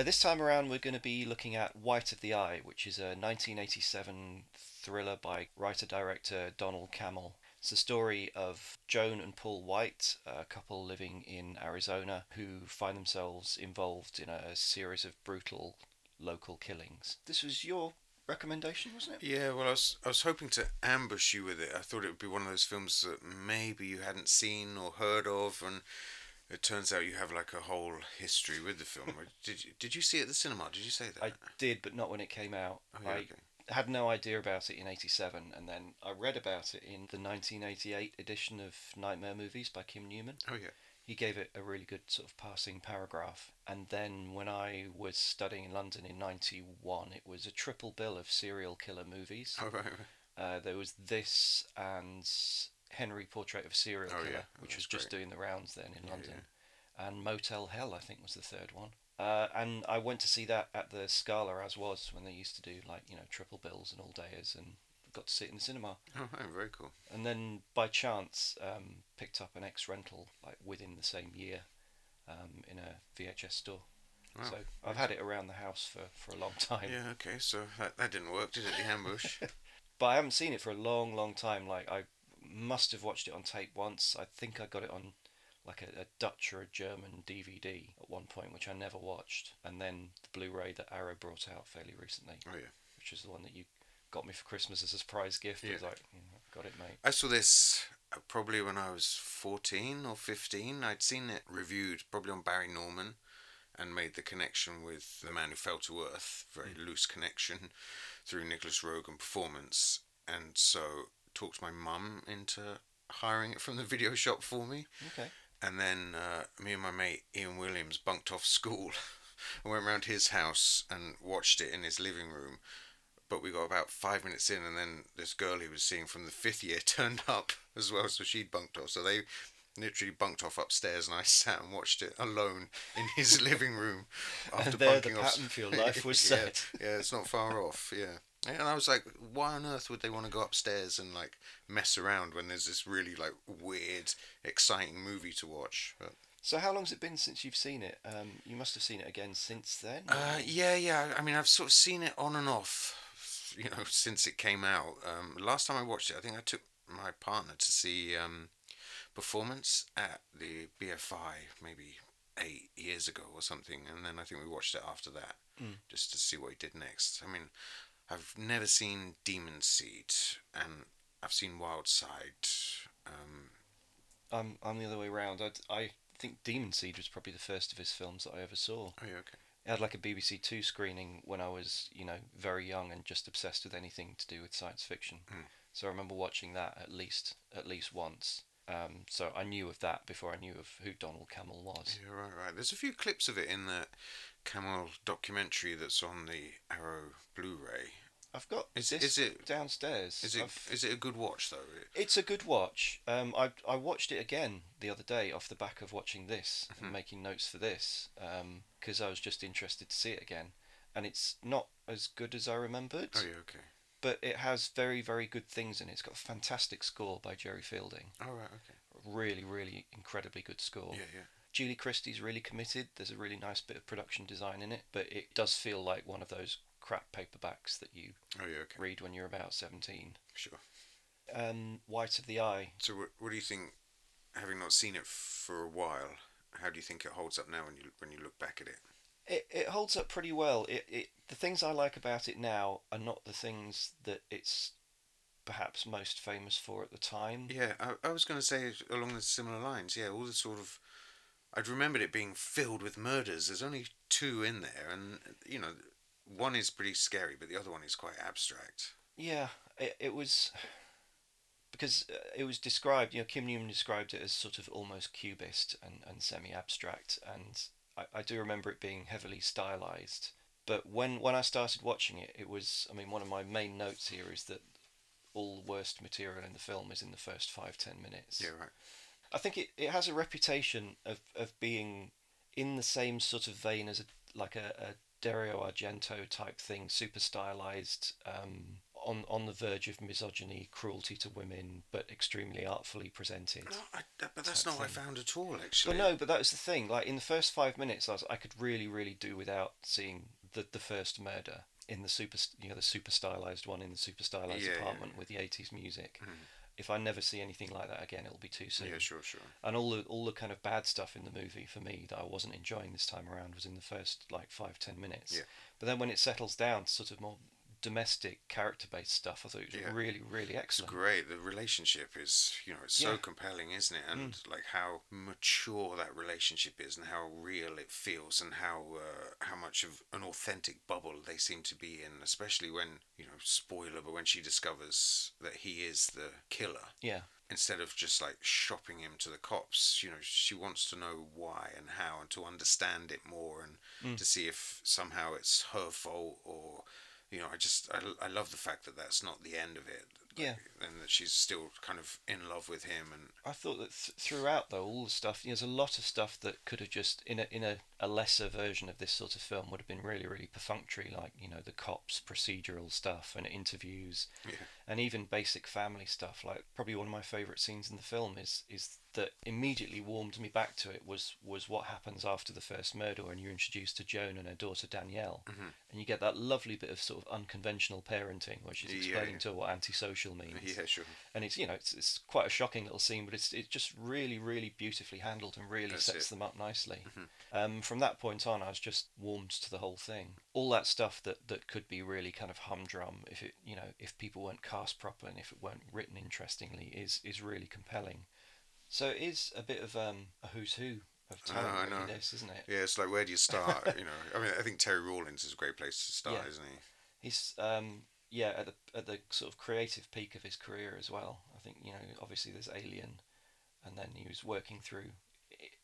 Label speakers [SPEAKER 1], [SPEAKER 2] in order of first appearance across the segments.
[SPEAKER 1] Uh, this time around, we're going to be looking at White of the Eye, which is a 1987 thriller by writer director Donald Cammell. It's the story of Joan and Paul White, a couple living in Arizona who find themselves involved in a series of brutal local killings. This was your recommendation, wasn't it?
[SPEAKER 2] Yeah, well, I was I was hoping to ambush you with it. I thought it would be one of those films that maybe you hadn't seen or heard of, and it turns out you have like a whole history with the film. did you did you see it at the cinema? Did you say that?
[SPEAKER 1] I did, but not when it came out.
[SPEAKER 2] Oh, yeah,
[SPEAKER 1] I
[SPEAKER 2] okay.
[SPEAKER 1] Had no idea about it in '87, and then I read about it in the 1988 edition of Nightmare Movies by Kim Newman.
[SPEAKER 2] Oh yeah.
[SPEAKER 1] He gave it a really good sort of passing paragraph. And then when I was studying in London in '91, it was a triple bill of serial killer movies.
[SPEAKER 2] Oh right. right.
[SPEAKER 1] Uh, there was this and Henry Portrait of a Serial
[SPEAKER 2] Oh,
[SPEAKER 1] Killer,
[SPEAKER 2] yeah. Oh,
[SPEAKER 1] which was
[SPEAKER 2] that's
[SPEAKER 1] just doing the rounds then in
[SPEAKER 2] Yeah,
[SPEAKER 1] London. And Motel Hell, I think, was the third one. Uh, and I went to see that at the Scala as was when they used to do like you know triple bills and all days and got to see it in the cinema.
[SPEAKER 2] Oh, very cool.
[SPEAKER 1] And then by chance um, picked up an X rental like within the same year um, in a VHS store.
[SPEAKER 2] Wow.
[SPEAKER 1] So I've had it around the house for, for a long time.
[SPEAKER 2] Yeah. Okay. So that, that didn't work, did it? The ambush.
[SPEAKER 1] But I haven't seen it for a long, long time. Like I must have watched it on tape once. I think I got it on like a, a Dutch or a German DVD at one point, which I never watched. And then the Blu-ray that Arrow brought out fairly recently,
[SPEAKER 2] oh yeah.
[SPEAKER 1] which is the one that you got me for Christmas as a surprise gift. I was
[SPEAKER 2] Yeah.
[SPEAKER 1] like, "Mm, I've got it, mate.
[SPEAKER 2] I saw this uh, probably when I was 14 or 15. I'd seen it reviewed probably on Barry Norman and made the connection with The Man Who Fell to Earth, very loose connection through Nicholas Rogan performance. And so talked my mum into hiring it from the video shop for me.
[SPEAKER 1] Okay.
[SPEAKER 2] And then uh, me and my mate Ian Williams bunked off school. and went round his house and watched it in his living room. But we got about five minutes in, and then this girl he was seeing from the fifth year turned up as well, so she'd bunked off. So they literally bunked off upstairs, and I sat and watched it alone in his living room after
[SPEAKER 1] And there the
[SPEAKER 2] bunking off.
[SPEAKER 1] pattern for your life was
[SPEAKER 2] yeah,
[SPEAKER 1] set.
[SPEAKER 2] yeah, it's not far off. Yeah. And I was like, why on earth would they want to go upstairs and like mess around when there's this really like weird, exciting movie to watch? But,
[SPEAKER 1] So how long's it been since you've seen it? Um, you must have seen it again since then.
[SPEAKER 2] uh, yeah, yeah. I mean, I've sort of seen it on and off, you know, since it came out. Um, last time I watched it, I think I took my partner to see um, performance at the BFI maybe eight years ago or something, and then I think we watched it after that
[SPEAKER 1] Mm.
[SPEAKER 2] just to see what he did next. I mean, I've never seen Demon Seed, and I've seen Wild Side. Um,
[SPEAKER 1] I'm I'm the other way around. I I think Demon Seed was probably the first of his films that I ever saw.
[SPEAKER 2] oh yeah, okay.
[SPEAKER 1] It had like a BBC Two screening when I was, you know, very young and just obsessed with anything to do with science fiction.
[SPEAKER 2] Mm.
[SPEAKER 1] So I remember watching that at least at least once. Um, so I knew of that before I knew of who Donald Cammell was.
[SPEAKER 2] Yeah, right, right. There's a few clips of it in the Cammell documentary that's on the Arrow Blu-ray.
[SPEAKER 1] I've got
[SPEAKER 2] Is-
[SPEAKER 1] this
[SPEAKER 2] is it-
[SPEAKER 1] downstairs.
[SPEAKER 2] Is it
[SPEAKER 1] I've-
[SPEAKER 2] is it a good watch though?
[SPEAKER 1] It's a good watch. Um, I I watched it again the other day off the back of watching this
[SPEAKER 2] Mhm.
[SPEAKER 1] and making notes for this because I was just interested to see it again, and it's not as good as I remembered,
[SPEAKER 2] Oh yeah, okay.
[SPEAKER 1] But it has very very good things in it. It's got a fantastic score by Jerry Fielding,
[SPEAKER 2] All right, okay.
[SPEAKER 1] really really incredibly good score.
[SPEAKER 2] Yeah, yeah.
[SPEAKER 1] Julie Christie's really committed. There's a really nice bit of production design in it, but it does feel like one of those crap paperbacks that you
[SPEAKER 2] Oh yeah, okay.
[SPEAKER 1] read when you're about seventeen.
[SPEAKER 2] Sure.
[SPEAKER 1] Um, White of the Eye.
[SPEAKER 2] So what, what do you think? Having not seen it for a while, how do you think it holds up now when you when you look back at it?
[SPEAKER 1] It, it holds up pretty well. It, it the things I like about it now are not the things that it's perhaps most famous for at the time.
[SPEAKER 2] Yeah, I, I was going to say along the similar lines. Yeah, all the sort of. I'd remembered it being filled with murders. There's only two in there, and you know, one is pretty scary, but the other one is quite abstract.
[SPEAKER 1] Yeah, it, it was because uh, it was described. You know, Kim Newman described it as sort of almost cubist and, and semi-abstract, and I, I do remember it being heavily stylized. But when when I started watching it, it was. I mean, one of my main notes here is that all the worst material in the film is in the first five ten minutes.
[SPEAKER 2] Yeah, right.
[SPEAKER 1] I think it, it has a reputation of, of being in the same sort of vein as a like a, a Dario Argento type thing, super stylized, um, on on the verge of misogyny, cruelty to women, but extremely artfully presented.
[SPEAKER 2] No, I, but that's not what I found at all.
[SPEAKER 1] But
[SPEAKER 2] Actually,
[SPEAKER 1] no, but that was the thing. Like in the first five minutes, I was I could really really do without seeing the the first murder in the super you know the super stylized one in the super stylized
[SPEAKER 2] Yeah,
[SPEAKER 1] apartment
[SPEAKER 2] yeah.
[SPEAKER 1] with the eighties music.
[SPEAKER 2] Mhm.
[SPEAKER 1] If I never see anything like that again, it'll be too soon.
[SPEAKER 2] Yeah, sure, sure.
[SPEAKER 1] And all the all the kind of bad stuff in the movie for me that I wasn't enjoying this time around was in the first like five ten minutes.
[SPEAKER 2] Yeah.
[SPEAKER 1] But then when it settles down to sort of more domestic character based stuff, I thought it was
[SPEAKER 2] Yeah.
[SPEAKER 1] really really
[SPEAKER 2] It's
[SPEAKER 1] excellent.
[SPEAKER 2] great. The relationship is, you know, it's so
[SPEAKER 1] Yeah. Mm.
[SPEAKER 2] compelling, isn't it? And like how mature that relationship is, and how real it feels, and how uh, how much of an authentic bubble they seem to be in. Especially when, you know, spoiler, but when she discovers that he is the killer,
[SPEAKER 1] Yeah.
[SPEAKER 2] instead of just like shopping him to the cops, you know, she wants to know why and how, and to understand it more, and
[SPEAKER 1] Mm.
[SPEAKER 2] to see if somehow it's her fault or. You know, I just I, I love the fact that that's not the end of it.
[SPEAKER 1] Yeah.
[SPEAKER 2] and that she's still kind of in love with him, and
[SPEAKER 1] I thought that th- throughout though all the stuff there's a lot of stuff that could have just in a in a, a lesser version of this sort of film would have been really really perfunctory like you know the cops procedural stuff and interviews
[SPEAKER 2] Yeah.
[SPEAKER 1] and even basic family stuff like probably one of my favorite scenes in the film is is that immediately warmed me back to it was was what happens after the first murder when you're introduced to Joan and her daughter Danielle
[SPEAKER 2] Mhm.
[SPEAKER 1] and you get that lovely bit of sort of unconventional parenting where she's explaining
[SPEAKER 2] yeah.
[SPEAKER 1] to her what antisocial means
[SPEAKER 2] yeah, sure,
[SPEAKER 1] and it's you know it's, it's quite a shocking little scene but it's it's just really really beautifully handled and really
[SPEAKER 2] That's
[SPEAKER 1] sets
[SPEAKER 2] it.
[SPEAKER 1] them up nicely
[SPEAKER 2] Mhm.
[SPEAKER 1] um, from that point on i was just warmed to the whole thing all that stuff that that could be really kind of humdrum if it you know if people weren't cast properly and if it weren't written interestingly is is really compelling so it is a bit of um, a who's who of
[SPEAKER 2] know, I
[SPEAKER 1] really,
[SPEAKER 2] know.
[SPEAKER 1] this isn't it
[SPEAKER 2] yeah. It's like where do you start? you know, I mean, I think Terry Rawlings is a great place to start,
[SPEAKER 1] Yeah.
[SPEAKER 2] isn't he?
[SPEAKER 1] He's um yeah at the at the sort of creative peak of his career as well. I think you know obviously there's Alien, and then he was working through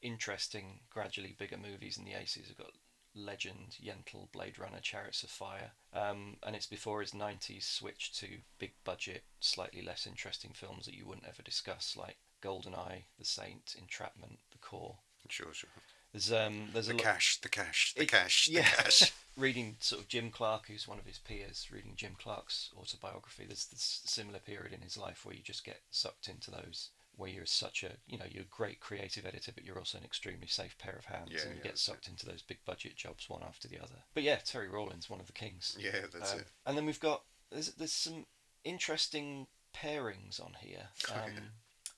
[SPEAKER 1] interesting, gradually bigger movies in the 80s. We've got Legend, Yentl, Blade Runner, Chariots of Fire, um, and it's before his 90s switch to big budget, slightly less interesting films that you wouldn't ever discuss like Goldeneye, The Saint, Entrapment, The Core.
[SPEAKER 2] Sure, sure.
[SPEAKER 1] There's um there's
[SPEAKER 2] The
[SPEAKER 1] a
[SPEAKER 2] cash, the cash, the
[SPEAKER 1] It-
[SPEAKER 2] cash, the
[SPEAKER 1] yeah.
[SPEAKER 2] cash.
[SPEAKER 1] reading sort of Jim Clark, who's one of his peers, reading Jim Clark's autobiography. There's this similar period in his life where you just get sucked into those, where you're such a, you know, you're a great creative editor, but you're also an extremely safe pair of hands,
[SPEAKER 2] Yeah,
[SPEAKER 1] and you
[SPEAKER 2] yeah,
[SPEAKER 1] get sucked into those big budget jobs one after the other. But yeah, Terry Rawlings, one of the kings.
[SPEAKER 2] Yeah, that's
[SPEAKER 1] Um,
[SPEAKER 2] it.
[SPEAKER 1] And then we've got there's there's some interesting pairings on here.
[SPEAKER 2] Oh,
[SPEAKER 1] Um,
[SPEAKER 2] yeah.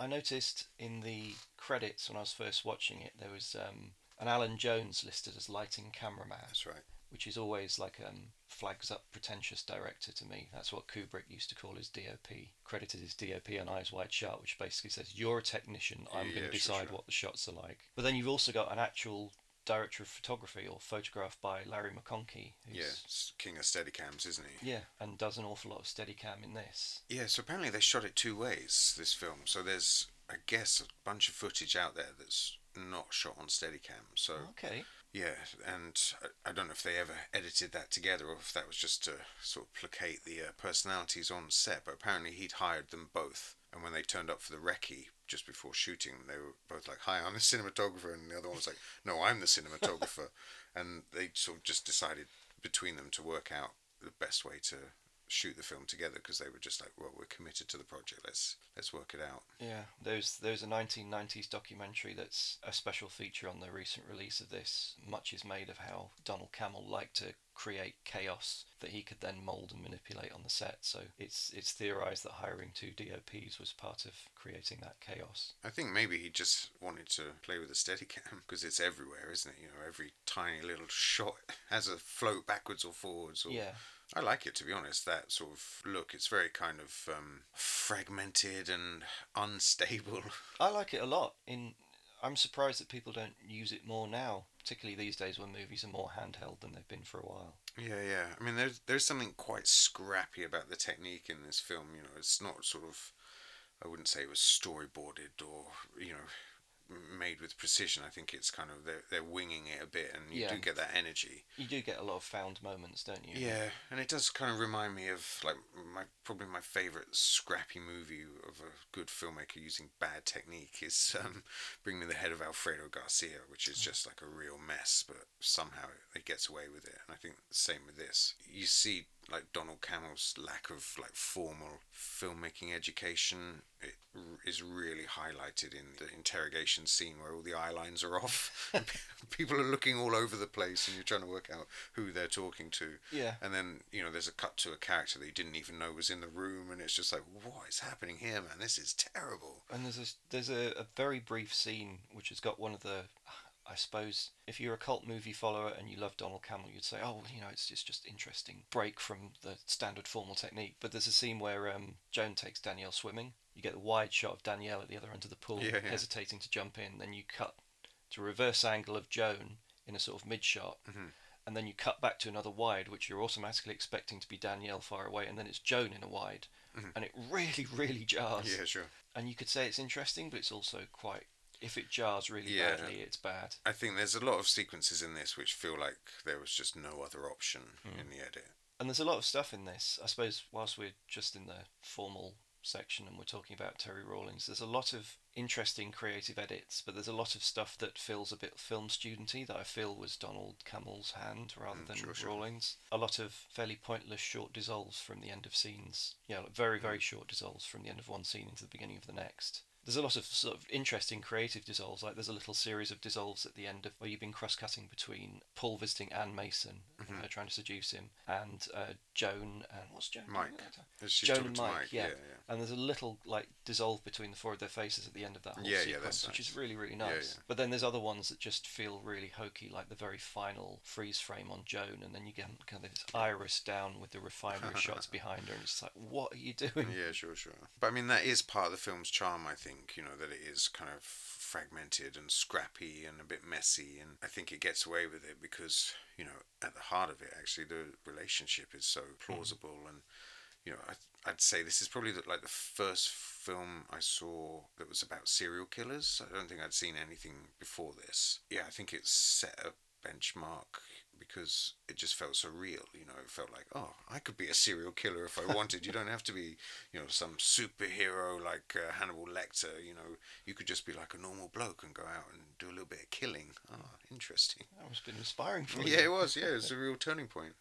[SPEAKER 1] I noticed in the credits when I was first watching it, there was um, an Alan Jones listed as lighting cameraman
[SPEAKER 2] That's right.
[SPEAKER 1] Which is always like um, flags up pretentious director to me. That's what Kubrick used to call his DOP, credited his DOP on Eyes Wide Shut, which basically says you're a technician. I'm
[SPEAKER 2] Yeah,
[SPEAKER 1] going to decide
[SPEAKER 2] sure.
[SPEAKER 1] what the shots are like. But then you've also got an actual director of photography or photographed by Larry McConkey, who's
[SPEAKER 2] Yeah, king of Steadicams, isn't he?
[SPEAKER 1] yeah, and does an awful lot of Steadicam in this.
[SPEAKER 2] Yeah, so apparently they shot it two ways, this film. So there's, I guess, a bunch of footage out there that's not shot on Steadicam. So,
[SPEAKER 1] Okay.
[SPEAKER 2] Yeah, and I, I don't know if they ever edited that together or if that was just to sort of placate the uh, personalities on set, but apparently he'd hired them both. And when they turned up for the recce just before shooting, they were both like, Hi, I'm the cinematographer. And the other one was like, No, I'm the cinematographer. and they sort of just decided between them to work out the best way to shoot the film together because they were just like, well, we're committed to the project. Let's let's work it out.
[SPEAKER 1] Yeah, there's there's a 1990s documentary that's a special feature on the recent release of this. Much is made of how Donald Cammell liked to create chaos that he could then mold and manipulate on the set. So it's it's theorized that hiring two DOPs was part of creating that chaos.
[SPEAKER 2] I think maybe he just wanted to play with a Steadicam because it's everywhere, isn't it? You know, every tiny little shot has a float backwards or forwards. Or...
[SPEAKER 1] Yeah,
[SPEAKER 2] I like it to be honest. That sort of look. It's very kind of um, fragmented and unstable.
[SPEAKER 1] I like it a lot. In I'm surprised that people don't use it more now, particularly these days when movies are more handheld than they've been for a while.
[SPEAKER 2] Yeah, yeah. I mean, there's there's something quite scrappy about the technique in this film. You know, it's not sort of. I wouldn't say it was storyboarded or you know, made with precision. I think it's kind of they're, they're winging it a bit, and you
[SPEAKER 1] Yeah.
[SPEAKER 2] do get that energy.
[SPEAKER 1] You do get a lot of found moments, don't you?
[SPEAKER 2] Yeah, and it does kind of remind me of like my probably my favorite scrappy movie of a good filmmaker using bad technique is um, Bring Me the Head of Alfredo Garcia, which is just like a real mess, but somehow it gets away with it. And I think the same with this. You see like Donald Cammell's lack of like formal filmmaking education. It r- is really highlighted in the interrogation scene where all the eye lines are off. People are looking all over the place, and you're trying to work out who they're talking to.
[SPEAKER 1] Yeah.
[SPEAKER 2] And then, you know, there's a cut to a character that you didn't even know was in the room, and it's just like, what is happening here, man? This is terrible.
[SPEAKER 1] And there's a, there's a, a very brief scene which has got one of the, I suppose, if you're a cult movie follower and you love Donald Cammell, you'd say, oh, you know, it's, it's just interesting break from the standard formal technique. But there's a scene where um, Joan takes Danielle swimming. You get the wide shot of Danielle at the other end of the pool,
[SPEAKER 2] Yeah, yeah.
[SPEAKER 1] hesitating to jump in. Then you cut to a reverse angle of Joan in a sort of mid shot.
[SPEAKER 2] Mhm.
[SPEAKER 1] And then you cut back to another wide, which you're automatically expecting to be Danielle far away, and then it's Joan in a wide,
[SPEAKER 2] Mhm.
[SPEAKER 1] and it really, really jars
[SPEAKER 2] Yeah, sure.
[SPEAKER 1] and you could say it's interesting, but it's also quite. If it jars really
[SPEAKER 2] Yeah.
[SPEAKER 1] badly, it's bad.
[SPEAKER 2] I think there's a lot of sequences in this which feel like there was just no other option
[SPEAKER 1] Hmm.
[SPEAKER 2] in the edit.
[SPEAKER 1] And there's a lot of stuff in this. I suppose whilst we're just in the formal section and we're talking about Terry Rawlings, there's a lot of interesting creative edits, but there's a lot of stuff that feels a bit film studenty that I feel was Donald Cammell's hand rather
[SPEAKER 2] Mm,
[SPEAKER 1] than
[SPEAKER 2] sure, sure.
[SPEAKER 1] Rawlings. A lot of fairly pointless short dissolves from the end of scenes. Yeah, like very
[SPEAKER 2] Mm.
[SPEAKER 1] very short dissolves from the end of one scene into the beginning of the next. There's a lot of sort of interesting creative dissolves. Like there's a little series of dissolves at the end of where you've been cross-cutting between Paul visiting Anne Mason,
[SPEAKER 2] Mhm.
[SPEAKER 1] uh, trying to seduce him, and uh, Joan and what's Joan?
[SPEAKER 2] Mike.
[SPEAKER 1] at that time?
[SPEAKER 2] It's she's
[SPEAKER 1] Joan and Mike,
[SPEAKER 2] Mike.
[SPEAKER 1] yeah.
[SPEAKER 2] yeah, yeah.
[SPEAKER 1] And there's a little like dissolve between the four of their faces at the end of that whole
[SPEAKER 2] Yeah, yeah,
[SPEAKER 1] sequence,
[SPEAKER 2] that's
[SPEAKER 1] which
[SPEAKER 2] nice.
[SPEAKER 1] is really really
[SPEAKER 2] Yeah,
[SPEAKER 1] nice.
[SPEAKER 2] yeah.
[SPEAKER 1] But then there's other ones that just feel really hokey, like the very final freeze frame on Joan, and then you get kind of this iris down with the refinery shots behind her, and it's like, what are you doing?
[SPEAKER 2] Yeah, sure, sure. But I mean, that is part of the film's charm, I think, you know, that it is kind of fragmented and scrappy and a bit messy. And I think it gets away with it because, you know, at the heart of it, actually, the relationship is so mm-hmm. plausible. And, you know, I, I'd say this is probably the, like the first film I saw that was about serial killers. I don't think I'd seen anything before this. Yeah, I think it set a benchmark because it just felt so real. You know, it felt like, oh, I could be a serial killer if I wanted. you don't have to be, you know, some superhero like uh, Hannibal Lecter. You know, you could just be like a normal bloke and go out and do a little bit of killing. Oh, interesting.
[SPEAKER 1] That was been inspiring for you.
[SPEAKER 2] Yeah, it was. Yeah, it was a real turning point.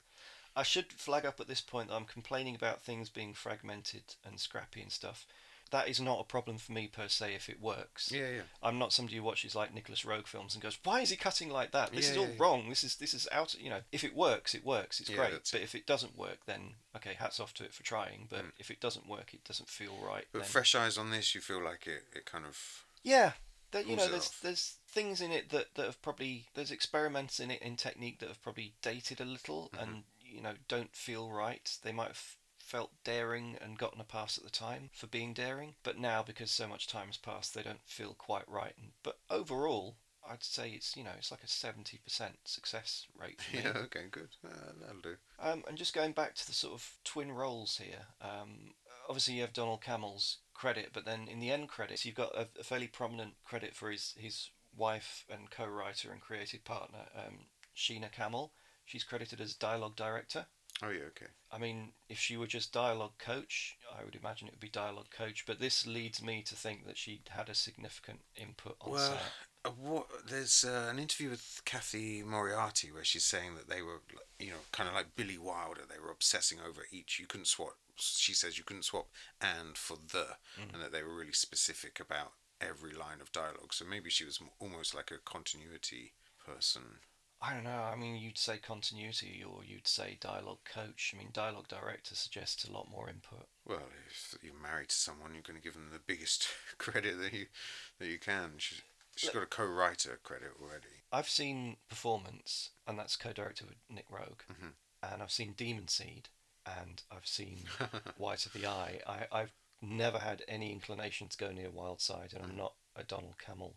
[SPEAKER 1] I should flag up at this point that I'm complaining about things being fragmented and scrappy and stuff. That is not a problem for me per se if it works.
[SPEAKER 2] Yeah, yeah.
[SPEAKER 1] I'm not somebody who watches like Nicholas Roeg films and goes, "Why is he cutting like that? This
[SPEAKER 2] Yeah,
[SPEAKER 1] is all
[SPEAKER 2] yeah, yeah.
[SPEAKER 1] wrong. This is this is out." You know, if it works, it works. It's
[SPEAKER 2] Yeah,
[SPEAKER 1] great. But if it doesn't work, then okay, hats off to it for trying. But
[SPEAKER 2] Mm.
[SPEAKER 1] if it doesn't work, it doesn't feel right.
[SPEAKER 2] But
[SPEAKER 1] then-
[SPEAKER 2] fresh eyes on this, you feel like it, it kind of.
[SPEAKER 1] yeah, that you know, there's
[SPEAKER 2] off.
[SPEAKER 1] there's things in it that, that have probably there's experiments in it in technique that have probably dated a little
[SPEAKER 2] Mhm.
[SPEAKER 1] and you know don't feel right. They might have felt daring and gotten a pass at the time for being daring, but now because so much time has passed, they don't feel quite right. And, but overall, I'd say it's you know it's like a seventy percent success rate for me.
[SPEAKER 2] Yeah, okay, good. Uh, that'll do.
[SPEAKER 1] Um, and just going back to the sort of twin roles here, um, obviously you have Donald Cammell's credit, but then in the end credits you've got a, a fairly prominent credit for his, his wife and co-writer and creative partner, um, Sheena Cammell. She's credited as dialogue director.
[SPEAKER 2] Oh, yeah, okay.
[SPEAKER 1] I mean, if she were just dialogue coach, I would imagine it would be dialogue coach. But this leads me to think that she had a significant input on
[SPEAKER 2] Well,
[SPEAKER 1] set.
[SPEAKER 2] uh, what, there's uh, an interview with Cathy Moriarty where she's saying that they were, you know, kind of like Billy Wilder. They were obsessing over each. You couldn't swap. She says you couldn't swap and for the,
[SPEAKER 1] Mm.
[SPEAKER 2] and that they were really specific about every line of dialogue. So maybe she was almost like a continuity person.
[SPEAKER 1] I don't know. I mean, you'd say continuity or you'd say dialogue coach. I mean, dialogue director suggests a lot more input.
[SPEAKER 2] Well, if you're married to someone, you're going to give them the biggest credit that you that you can. She's, she's got a co-writer credit already.
[SPEAKER 1] I've seen Performance, and that's co-directed with Nick Roeg,
[SPEAKER 2] Mhm.
[SPEAKER 1] and I've seen Demon Seed, and I've seen White of the Eye. I, I've never had any inclination to go near Wild Side, and I'm
[SPEAKER 2] Mm.
[SPEAKER 1] not a Donald Cammell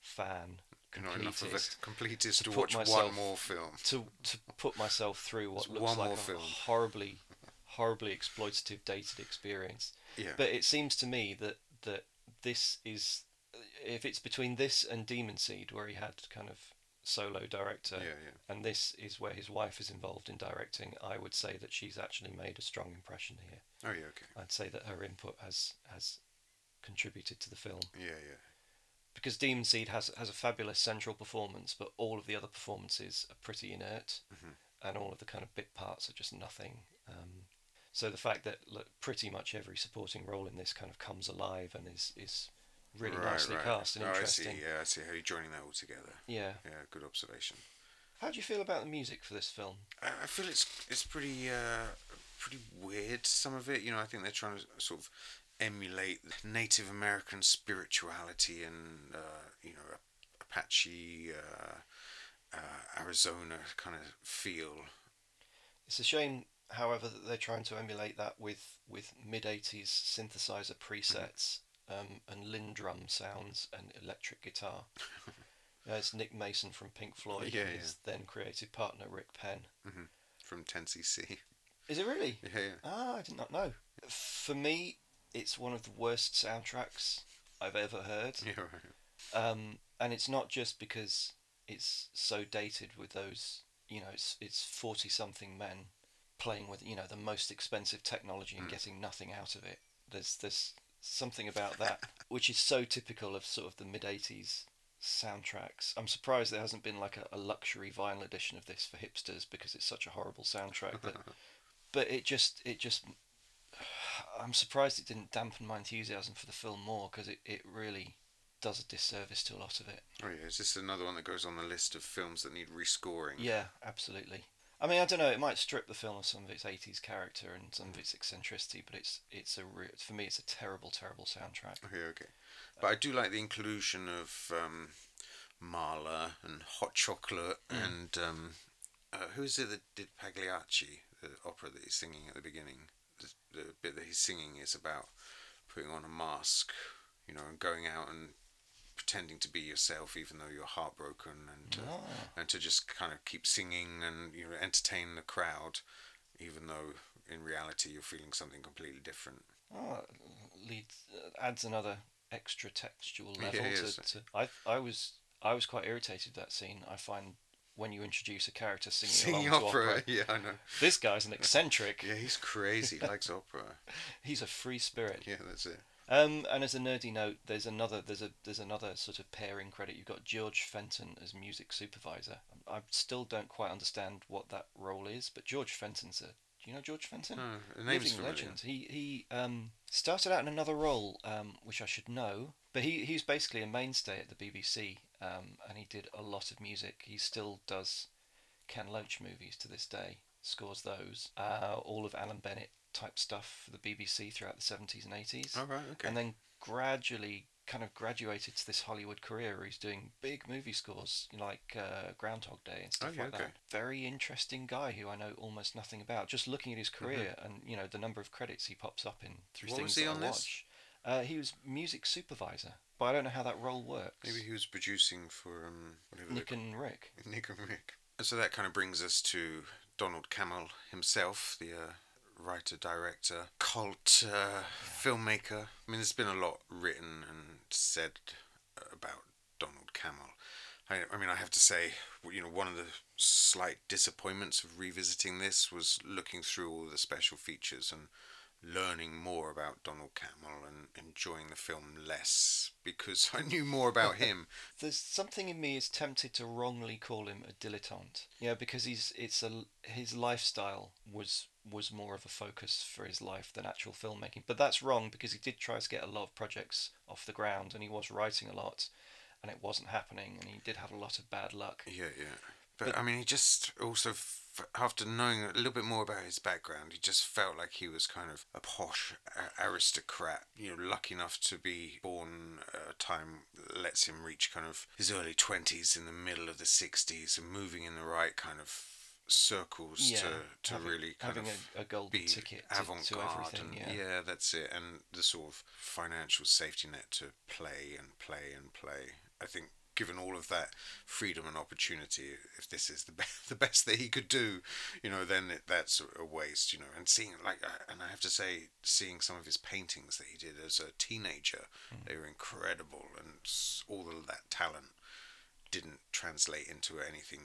[SPEAKER 1] fan.
[SPEAKER 2] Not enough of a
[SPEAKER 1] completist. to
[SPEAKER 2] to, watch
[SPEAKER 1] myself-
[SPEAKER 2] one more film.
[SPEAKER 1] to to put myself through what
[SPEAKER 2] There's
[SPEAKER 1] looks
[SPEAKER 2] one
[SPEAKER 1] like
[SPEAKER 2] more
[SPEAKER 1] a
[SPEAKER 2] film.
[SPEAKER 1] horribly horribly exploitative dated experience.
[SPEAKER 2] Yeah.
[SPEAKER 1] But it seems to me that that this is if it's between this and Demon Seed, where he had kind of solo director,
[SPEAKER 2] yeah, yeah.
[SPEAKER 1] and this is where his wife is involved in directing, I would say that she's actually made a strong impression here.
[SPEAKER 2] Oh yeah, okay.
[SPEAKER 1] I'd say that her input has has contributed to the film
[SPEAKER 2] Yeah, yeah.
[SPEAKER 1] Because Demon Seed has has a fabulous central performance, but all of the other performances are pretty inert,
[SPEAKER 2] Mhm.
[SPEAKER 1] and all of the kind of bit parts are just nothing. Um, so the fact that look, pretty much every supporting role in this kind of comes alive and is is really
[SPEAKER 2] right,
[SPEAKER 1] nicely
[SPEAKER 2] right.
[SPEAKER 1] cast and
[SPEAKER 2] oh,
[SPEAKER 1] interesting.
[SPEAKER 2] I see. Yeah, I see how you're joining that all together.
[SPEAKER 1] Yeah.
[SPEAKER 2] Yeah, good observation.
[SPEAKER 1] How do you feel about the music for this film?
[SPEAKER 2] I, I feel it's it's pretty uh, pretty weird. Some of it, you know, I think they're trying to sort of emulate Native American spirituality and uh, you know Apache, uh, uh, Arizona kind of feel.
[SPEAKER 1] It's a shame, however, that they're trying to emulate that with with mid '80s synthesizer presets um, and LinnDrum sounds and electric guitar. Uh, it's Nick Mason from Pink Floyd,
[SPEAKER 2] Yeah,
[SPEAKER 1] and his then creative partner Rick Fenn.
[SPEAKER 2] from 10cc.
[SPEAKER 1] Is it really?
[SPEAKER 2] Yeah, yeah.
[SPEAKER 1] Ah, I did not know. For me, it's one of the worst soundtracks I've ever heard.
[SPEAKER 2] Yeah, right.
[SPEAKER 1] Um, and it's not just because it's so dated with those, you know, it's it's forty something men playing with you know the most expensive technology and
[SPEAKER 2] Mm.
[SPEAKER 1] getting nothing out of it. There's there's something about that which is so typical of sort of the mid eighties soundtracks. I'm surprised there hasn't been like a, a luxury vinyl edition of this for hipsters because it's such a horrible soundtrack. But but it just it just I'm surprised it didn't dampen my enthusiasm for the film more because it, it really does a disservice to a lot of it.
[SPEAKER 2] Oh yeah, is this another one that goes on the list of films that need rescoring?
[SPEAKER 1] Yeah, absolutely. I mean, I don't know. It might strip the film of some of its '80s character and some of its eccentricity, but it's it's a re- for me it's a terrible, terrible soundtrack.
[SPEAKER 2] Okay, okay. But I do like the inclusion of um, Marla and Hot Chocolate
[SPEAKER 1] Mm.
[SPEAKER 2] and um, uh, who is it that did Pagliacci, the opera that he's singing at the beginning? Bit that he's singing is about putting on a mask, you know, and going out and pretending to be yourself even though you're heartbroken and uh,
[SPEAKER 1] Ah.
[SPEAKER 2] and to just kind of keep singing and you know entertain the crowd even though in reality you're feeling something completely different.
[SPEAKER 1] Oh, leads uh, adds another extra textual level
[SPEAKER 2] it
[SPEAKER 1] to, to. I I was I was quite irritated that scene. I find when you introduce a character singing,
[SPEAKER 2] Singing
[SPEAKER 1] along to
[SPEAKER 2] opera,
[SPEAKER 1] opera,
[SPEAKER 2] yeah, I know.
[SPEAKER 1] this guy's an eccentric.
[SPEAKER 2] Yeah, he's crazy. He likes opera.
[SPEAKER 1] He's a free spirit.
[SPEAKER 2] Yeah, that's it.
[SPEAKER 1] Um, and as a nerdy note, there's another there's a there's another sort of pairing credit. You've got George Fenton as music supervisor. I still don't quite understand what that role is, but George Fenton's a do you know George Fenton?
[SPEAKER 2] No, the name's
[SPEAKER 1] Living
[SPEAKER 2] familiar.
[SPEAKER 1] legend. He he um, started out in another role, um, which I should know, but he he's basically a mainstay at the BBC, um, and he did a lot of music. He still does Ken Loach movies to this day, scores those, uh, all of Alan Bennett type stuff for the BBC throughout the seventies and eighties,
[SPEAKER 2] Oh, right, okay.
[SPEAKER 1] and then gradually kind of graduated to this Hollywood career where he's doing big movie scores like uh, Groundhog Day and stuff
[SPEAKER 2] yeah,
[SPEAKER 1] like
[SPEAKER 2] okay.
[SPEAKER 1] that. Very interesting guy who I know almost nothing about. Just looking at his career and you know the number of credits he pops up in through
[SPEAKER 2] Mm-hmm. What was
[SPEAKER 1] things
[SPEAKER 2] he on
[SPEAKER 1] I
[SPEAKER 2] this?
[SPEAKER 1] watch. Uh, he was music supervisor, but I don't know how that role works.
[SPEAKER 2] Maybe he was producing for um, whatever
[SPEAKER 1] Nick and Rick.
[SPEAKER 2] Nick and Rick. So that kind of brings us to Donald Cammell himself, the uh, writer, director, cult uh, filmmaker. I mean, there's been a lot written and said about Donald Cammell. I, I mean, I have to say, you know, one of the slight disappointments of revisiting this was looking through all the special features and learning more about Donald Cammell and enjoying the film less because I knew more about him.
[SPEAKER 1] There's something in me is tempted to wrongly call him a dilettante. Yeah, because he's it's a his lifestyle was was more of a focus for his life than actual filmmaking. But that's wrong because he did try to get a lot of projects off the ground and he was writing a lot and it wasn't happening and he did have a lot of bad luck.
[SPEAKER 2] Yeah, yeah. But,
[SPEAKER 1] But-
[SPEAKER 2] I mean, he just also, f- after knowing a little bit more about his background, he just felt like he was kind of a posh a- aristocrat. You know, lucky enough to be born at a time that lets him reach kind of his early 20s in the middle of the 60s and moving in the right kind of circles
[SPEAKER 1] Yeah,
[SPEAKER 2] to, to
[SPEAKER 1] having-
[SPEAKER 2] really kind
[SPEAKER 1] having
[SPEAKER 2] of
[SPEAKER 1] a, a golden
[SPEAKER 2] be
[SPEAKER 1] ticket
[SPEAKER 2] avant garde and
[SPEAKER 1] Yeah.
[SPEAKER 2] that's it and the sort of financial safety net to play and play and play i think given all of that freedom and opportunity, if this is the best, the best that he could do, you know, then it, that's a waste, you know. And seeing like, and I have to say, seeing some of his paintings that he did as a teenager, mm. they were incredible, and all of that talent didn't translate into anything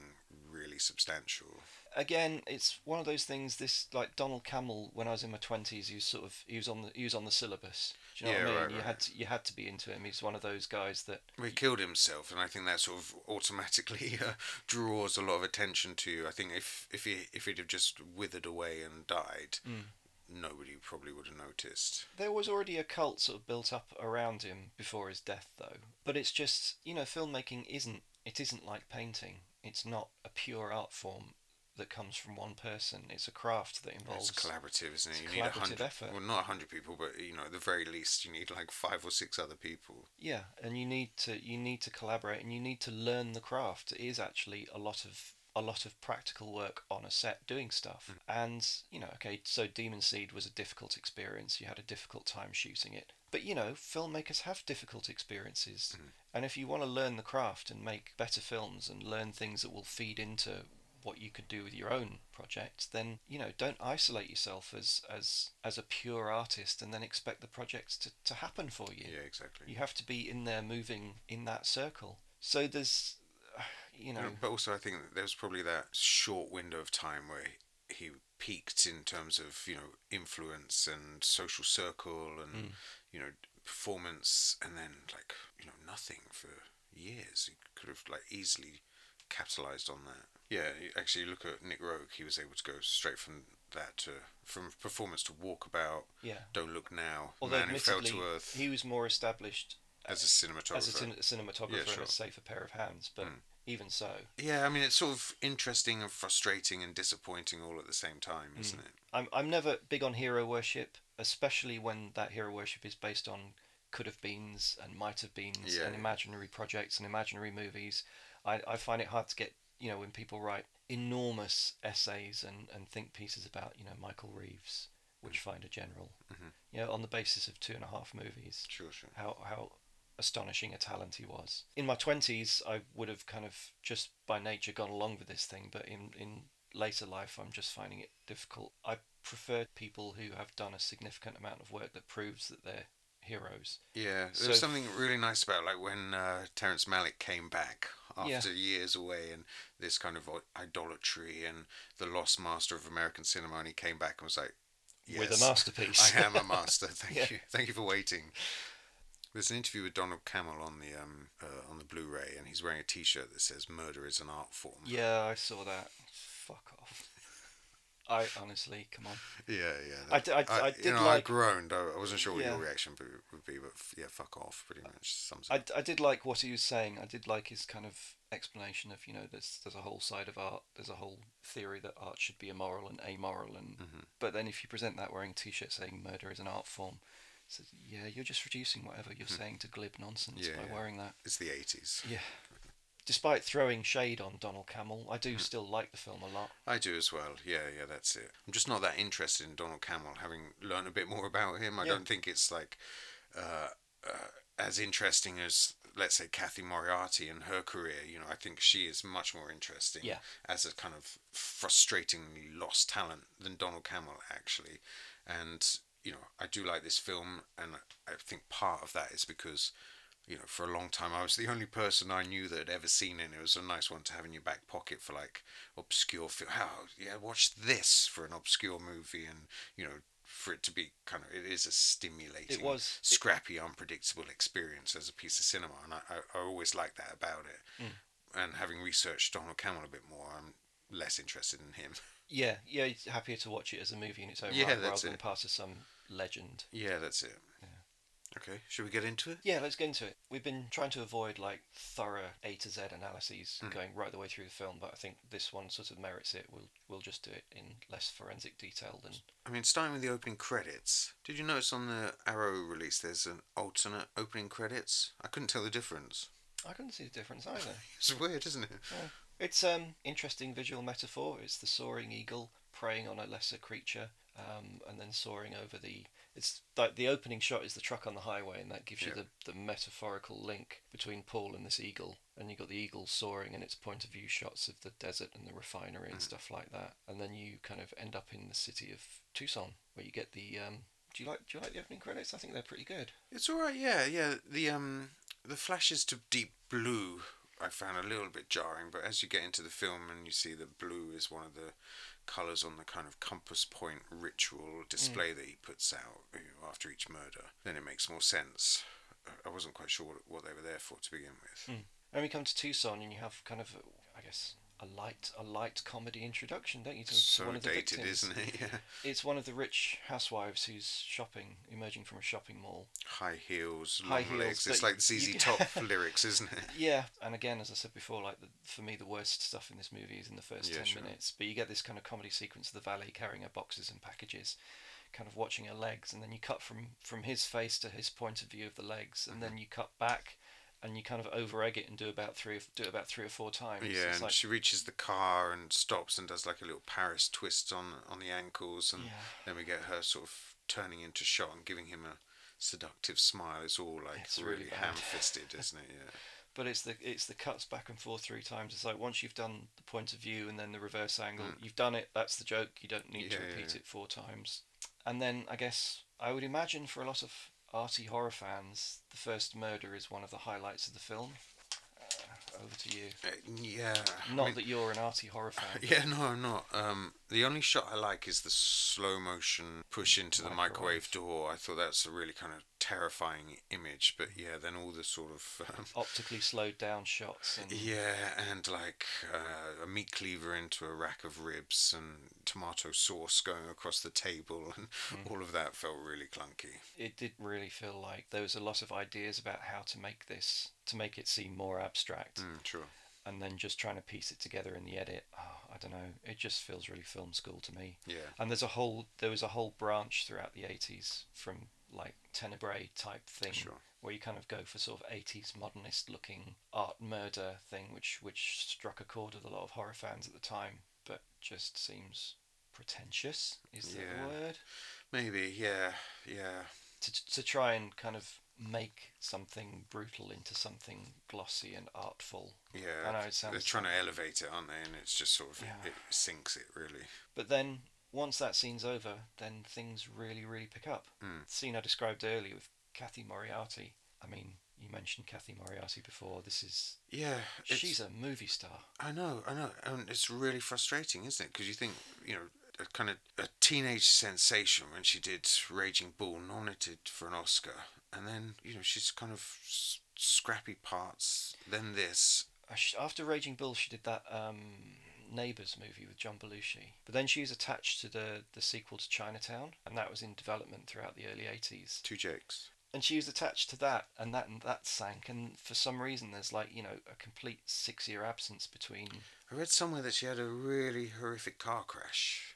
[SPEAKER 2] really substantial.
[SPEAKER 1] Again, it's one of those things. This like Donald Cammell, when I was in my twenties, he was sort of he was on the he was on the syllabus. Do you know
[SPEAKER 2] yeah,
[SPEAKER 1] what I mean?
[SPEAKER 2] Right,
[SPEAKER 1] you
[SPEAKER 2] right.
[SPEAKER 1] had to you had to be into him. He's one of those guys that
[SPEAKER 2] well, he killed himself, and I think that sort of automatically uh, draws a lot of attention to you. I think if if he if he'd have just withered away and died,
[SPEAKER 1] mm
[SPEAKER 2] nobody probably would have noticed.
[SPEAKER 1] There was already a cult sort of built up around him before his death, though. But it's just, you know, filmmaking isn't it isn't like painting. It's not a pure art form that comes from one person. It's a craft that involves.
[SPEAKER 2] It's collaborative, isn't it?
[SPEAKER 1] You
[SPEAKER 2] need
[SPEAKER 1] a
[SPEAKER 2] hundred.
[SPEAKER 1] Effort.
[SPEAKER 2] Well, not a hundred people, but you know, at the very least, you need like five or six other people.
[SPEAKER 1] Yeah, and you need to you need to collaborate, and you need to learn the craft. It is actually a lot of a lot of practical work on a set doing stuff. Mm. And, you know, okay, so Demon Seed was a difficult experience. You had a difficult time shooting it. But, you know, filmmakers have difficult experiences. Mm. And if you want to learn the craft and make better films and learn things that will feed into what you could do with your own project, then you know don't isolate yourself as as as a pure artist and then expect the projects to, to happen for you.
[SPEAKER 2] Yeah, exactly.
[SPEAKER 1] You have to be in there moving in that circle. So there's you know.
[SPEAKER 2] But also, I think there's probably that short window of time where he peaked in terms of you know influence and social circle and mm. you know performance, and then like you know nothing for years. He could have like easily capitalized on that. Yeah, actually, look at Nick Roeg. He was able to go straight from that to from performance to walkabout.
[SPEAKER 1] Yeah.
[SPEAKER 2] Don't look now.
[SPEAKER 1] Although
[SPEAKER 2] Man Who Fell to Earth.
[SPEAKER 1] He was more established
[SPEAKER 2] as a cinematographer.
[SPEAKER 1] As a cinematographer yeah, sure. and a safer pair of hands, but. Mm even so.
[SPEAKER 2] Yeah, I mean it's sort of interesting and frustrating and disappointing all at the same time, isn't mm. it?
[SPEAKER 1] I'm I'm never big on hero worship, especially when that hero worship is based on could have beens and might have beens
[SPEAKER 2] yeah.
[SPEAKER 1] and imaginary projects and imaginary movies. I, I find it hard to get you know when people write enormous essays and, and think pieces about you know Michael Reeves, Witchfinder General,
[SPEAKER 2] mm-hmm.
[SPEAKER 1] you know on the basis of two and a half movies.
[SPEAKER 2] Sure, sure.
[SPEAKER 1] How how astonishing a talent he was. In my 20s, I would have kind of just by nature gone along with this thing, but in, in later life, I'm just finding it difficult. I prefer people who have done a significant amount of work that proves that they're heroes.
[SPEAKER 2] Yeah, there's something really nice about like when uh, Terrence Malick came back after yeah. years away and this kind of idolatry and the lost master of American cinema, and he came back and was like, yes,
[SPEAKER 1] with a masterpiece.
[SPEAKER 2] I am a master. Thank yeah. you. Thank you for waiting. There's an interview with Donald Cammell on the um uh, on the Blu-ray, and he's wearing a T-shirt that says "Murder is an art form."
[SPEAKER 1] Yeah, I saw that. Fuck off. I honestly, come on.
[SPEAKER 2] Yeah, yeah.
[SPEAKER 1] I, d- I, I, I did
[SPEAKER 2] you know,
[SPEAKER 1] like.
[SPEAKER 2] I groaned. I, I wasn't sure what yeah. your reaction would be, but yeah, fuck off. Pretty much sums.
[SPEAKER 1] I, I did like what he was saying. I did like his kind of explanation of you know there's there's a whole side of art. There's a whole theory that art should be immoral and amoral, and
[SPEAKER 2] mm-hmm.
[SPEAKER 1] but then if you present that wearing a t-shirt saying murder is an art form, so, yeah, you're just reducing whatever you're saying to glib nonsense
[SPEAKER 2] yeah,
[SPEAKER 1] by
[SPEAKER 2] yeah.
[SPEAKER 1] wearing that.
[SPEAKER 2] It's the 80s.
[SPEAKER 1] Yeah. Despite throwing shade on Donald Cammell, I do still like the film a lot.
[SPEAKER 2] I do as well. Yeah, yeah, that's it. I'm just not that interested in Donald Cammell, having learned a bit more about him. I
[SPEAKER 1] Yeah.
[SPEAKER 2] don't think it's like uh, uh, as interesting as, let's say, Cathy Moriarty and her career. You know, I think she is much more interesting
[SPEAKER 1] Yeah.
[SPEAKER 2] as a kind of frustratingly lost talent than Donald Cammell, actually. And you know, I do like this film, and I think part of that is because, you know, for a long time I was the only person I knew that had ever seen it. It was a nice one to have in your back pocket for like obscure film. How yeah, watch this for an obscure movie, and you know, for it to be kind of it is a stimulating,
[SPEAKER 1] It was-
[SPEAKER 2] scrappy, unpredictable experience as a piece of cinema, and I, I, I always like that about it.
[SPEAKER 1] Mm.
[SPEAKER 2] And having researched Donald Cammell a bit more, I'm less interested in him.
[SPEAKER 1] Yeah, yeah, it's happier to watch it as a movie in its own
[SPEAKER 2] Yeah,
[SPEAKER 1] right
[SPEAKER 2] that's
[SPEAKER 1] rather than
[SPEAKER 2] it.
[SPEAKER 1] part of some legend.
[SPEAKER 2] Yeah, that's it. Okay, should we get into it?
[SPEAKER 1] Yeah, let's get into it. We've been trying to avoid like thorough A to Z analyses
[SPEAKER 2] Mm.
[SPEAKER 1] going right the way through the film, but I think this one sort of merits it. We'll we'll just do it in less forensic detail than
[SPEAKER 2] I mean, starting with the opening credits. Did you notice on the Arrow release there's an alternate opening credits? I couldn't tell the difference.
[SPEAKER 1] I couldn't see the difference either.
[SPEAKER 2] It's weird, isn't it?
[SPEAKER 1] It's um interesting visual metaphor. It's the soaring eagle preying on a lesser creature, um, and then soaring over the. It's like the opening shot is the truck on the highway, and that gives you the, the metaphorical link between Paul and this eagle. And you've got the eagle soaring, and its point of view shots of the desert and the refinery and
[SPEAKER 2] Mm.
[SPEAKER 1] stuff like that. And then you kind of end up in the city of Tucson, where you get the. Um, do you like Do you like the opening credits? I think they're pretty good.
[SPEAKER 2] It's all right. Yeah, yeah. The um the flashes to deep blue I found a little bit jarring, but as you get into the film and you see that blue is one of the colours on the kind of compass point ritual display that he puts out after each murder, then it makes more sense. I- wasn't quite sure what, what they were there for to begin with.
[SPEAKER 1] Mm. And we come to Tucson, and you have kind of, I guess, a light a light comedy introduction, don't you? To, to
[SPEAKER 2] So
[SPEAKER 1] one of the
[SPEAKER 2] dated,
[SPEAKER 1] victims.
[SPEAKER 2] isn't it? Yeah.
[SPEAKER 1] It's one of the rich housewives who's shopping, emerging from a shopping mall.
[SPEAKER 2] High heels,
[SPEAKER 1] High
[SPEAKER 2] long
[SPEAKER 1] heels,
[SPEAKER 2] legs. It's like the ZZ Top lyrics, isn't it?
[SPEAKER 1] Yeah, and again, as I said before, like the, for me, the worst stuff in this movie is in the first
[SPEAKER 2] Yeah,
[SPEAKER 1] ten
[SPEAKER 2] sure.
[SPEAKER 1] minutes. But you get this kind of comedy sequence of the valet carrying her boxes and packages, kind of watching her legs, and then you cut from from his face to his point of view of the legs, and
[SPEAKER 2] Mm-hmm.
[SPEAKER 1] then you cut back, and you kind of over egg it and do about three do it about three or four times.
[SPEAKER 2] Yeah,
[SPEAKER 1] It's
[SPEAKER 2] and
[SPEAKER 1] like,
[SPEAKER 2] she reaches the car and stops and does like a little Paris twist on on the ankles, and
[SPEAKER 1] Yeah.
[SPEAKER 2] then we get her sort of turning into shot and giving him a seductive smile. It's all like
[SPEAKER 1] It's really
[SPEAKER 2] really, ham-fisted, isn't it? Yeah.
[SPEAKER 1] but it's the it's the cuts back and forth three times. It's like once you've done the point of view and then the reverse angle,
[SPEAKER 2] Mm.
[SPEAKER 1] you've done it. That's the joke. You don't need to
[SPEAKER 2] Yeah, yeah,
[SPEAKER 1] repeat
[SPEAKER 2] yeah.
[SPEAKER 1] it four times. And then I guess I would imagine for a lot of arty horror fans, the first murder is one of the highlights of the film. Uh, over to you.
[SPEAKER 2] Uh, yeah. I
[SPEAKER 1] Not
[SPEAKER 2] mean-
[SPEAKER 1] that you're an arty horror fan.
[SPEAKER 2] Yeah, no, I'm not. Um, the only shot I like is the slow motion push into the
[SPEAKER 1] Microwave.
[SPEAKER 2] microwave door. I thought that's a really kind of terrifying image. But yeah, then all the sort of um,
[SPEAKER 1] Optically slowed down shots and
[SPEAKER 2] Yeah, and like uh, a meat cleaver into a rack of ribs and tomato sauce going across the table, and
[SPEAKER 1] Mm.
[SPEAKER 2] all of that felt really clunky.
[SPEAKER 1] it did really feel like there was a lot of ideas about how to make this to make it seem more abstract.
[SPEAKER 2] Mm, sure.
[SPEAKER 1] and then just trying to piece it together in the edit. Oh, I don't know. It just feels really film school to me.
[SPEAKER 2] Yeah.
[SPEAKER 1] And there's a whole there was a whole branch throughout the 80s from like Tenebrae type thing
[SPEAKER 2] Sure.
[SPEAKER 1] where you kind of go for sort of 80s modernist looking art murder thing which which struck a chord with a lot of horror fans at the time but just seems pretentious is
[SPEAKER 2] Yeah.
[SPEAKER 1] the word
[SPEAKER 2] Maybe. Yeah. Yeah.
[SPEAKER 1] to, to try and kind of make something brutal into something glossy and artful
[SPEAKER 2] Yeah.
[SPEAKER 1] I know it sounds.
[SPEAKER 2] They're trying to elevate it, aren't they? And it's just sort of
[SPEAKER 1] Yeah.
[SPEAKER 2] it sinks it really.
[SPEAKER 1] But then once that scene's over, then things really, really pick up.
[SPEAKER 2] Mm.
[SPEAKER 1] The scene I described earlier with Cathy Moriarty. I mean, you mentioned Cathy Moriarty before. This is
[SPEAKER 2] Yeah.
[SPEAKER 1] she's a movie star.
[SPEAKER 2] I know, I know, and it's really frustrating, isn't it? Because you think, you know, a kind of a teenage sensation when she did Raging Bull, nominated for an Oscar, and then you know she's kind of s- scrappy parts, then this.
[SPEAKER 1] After Raging Bull, she did that um, Neighbours movie with John Belushi. But then she was attached to the the sequel to Chinatown, and that was in development throughout the early '80s.
[SPEAKER 2] Two Jakes.
[SPEAKER 1] And she was attached to that, and that and that sank. And for some reason, there's like you know a complete six-year absence between.
[SPEAKER 2] I read somewhere that she had a really horrific car crash.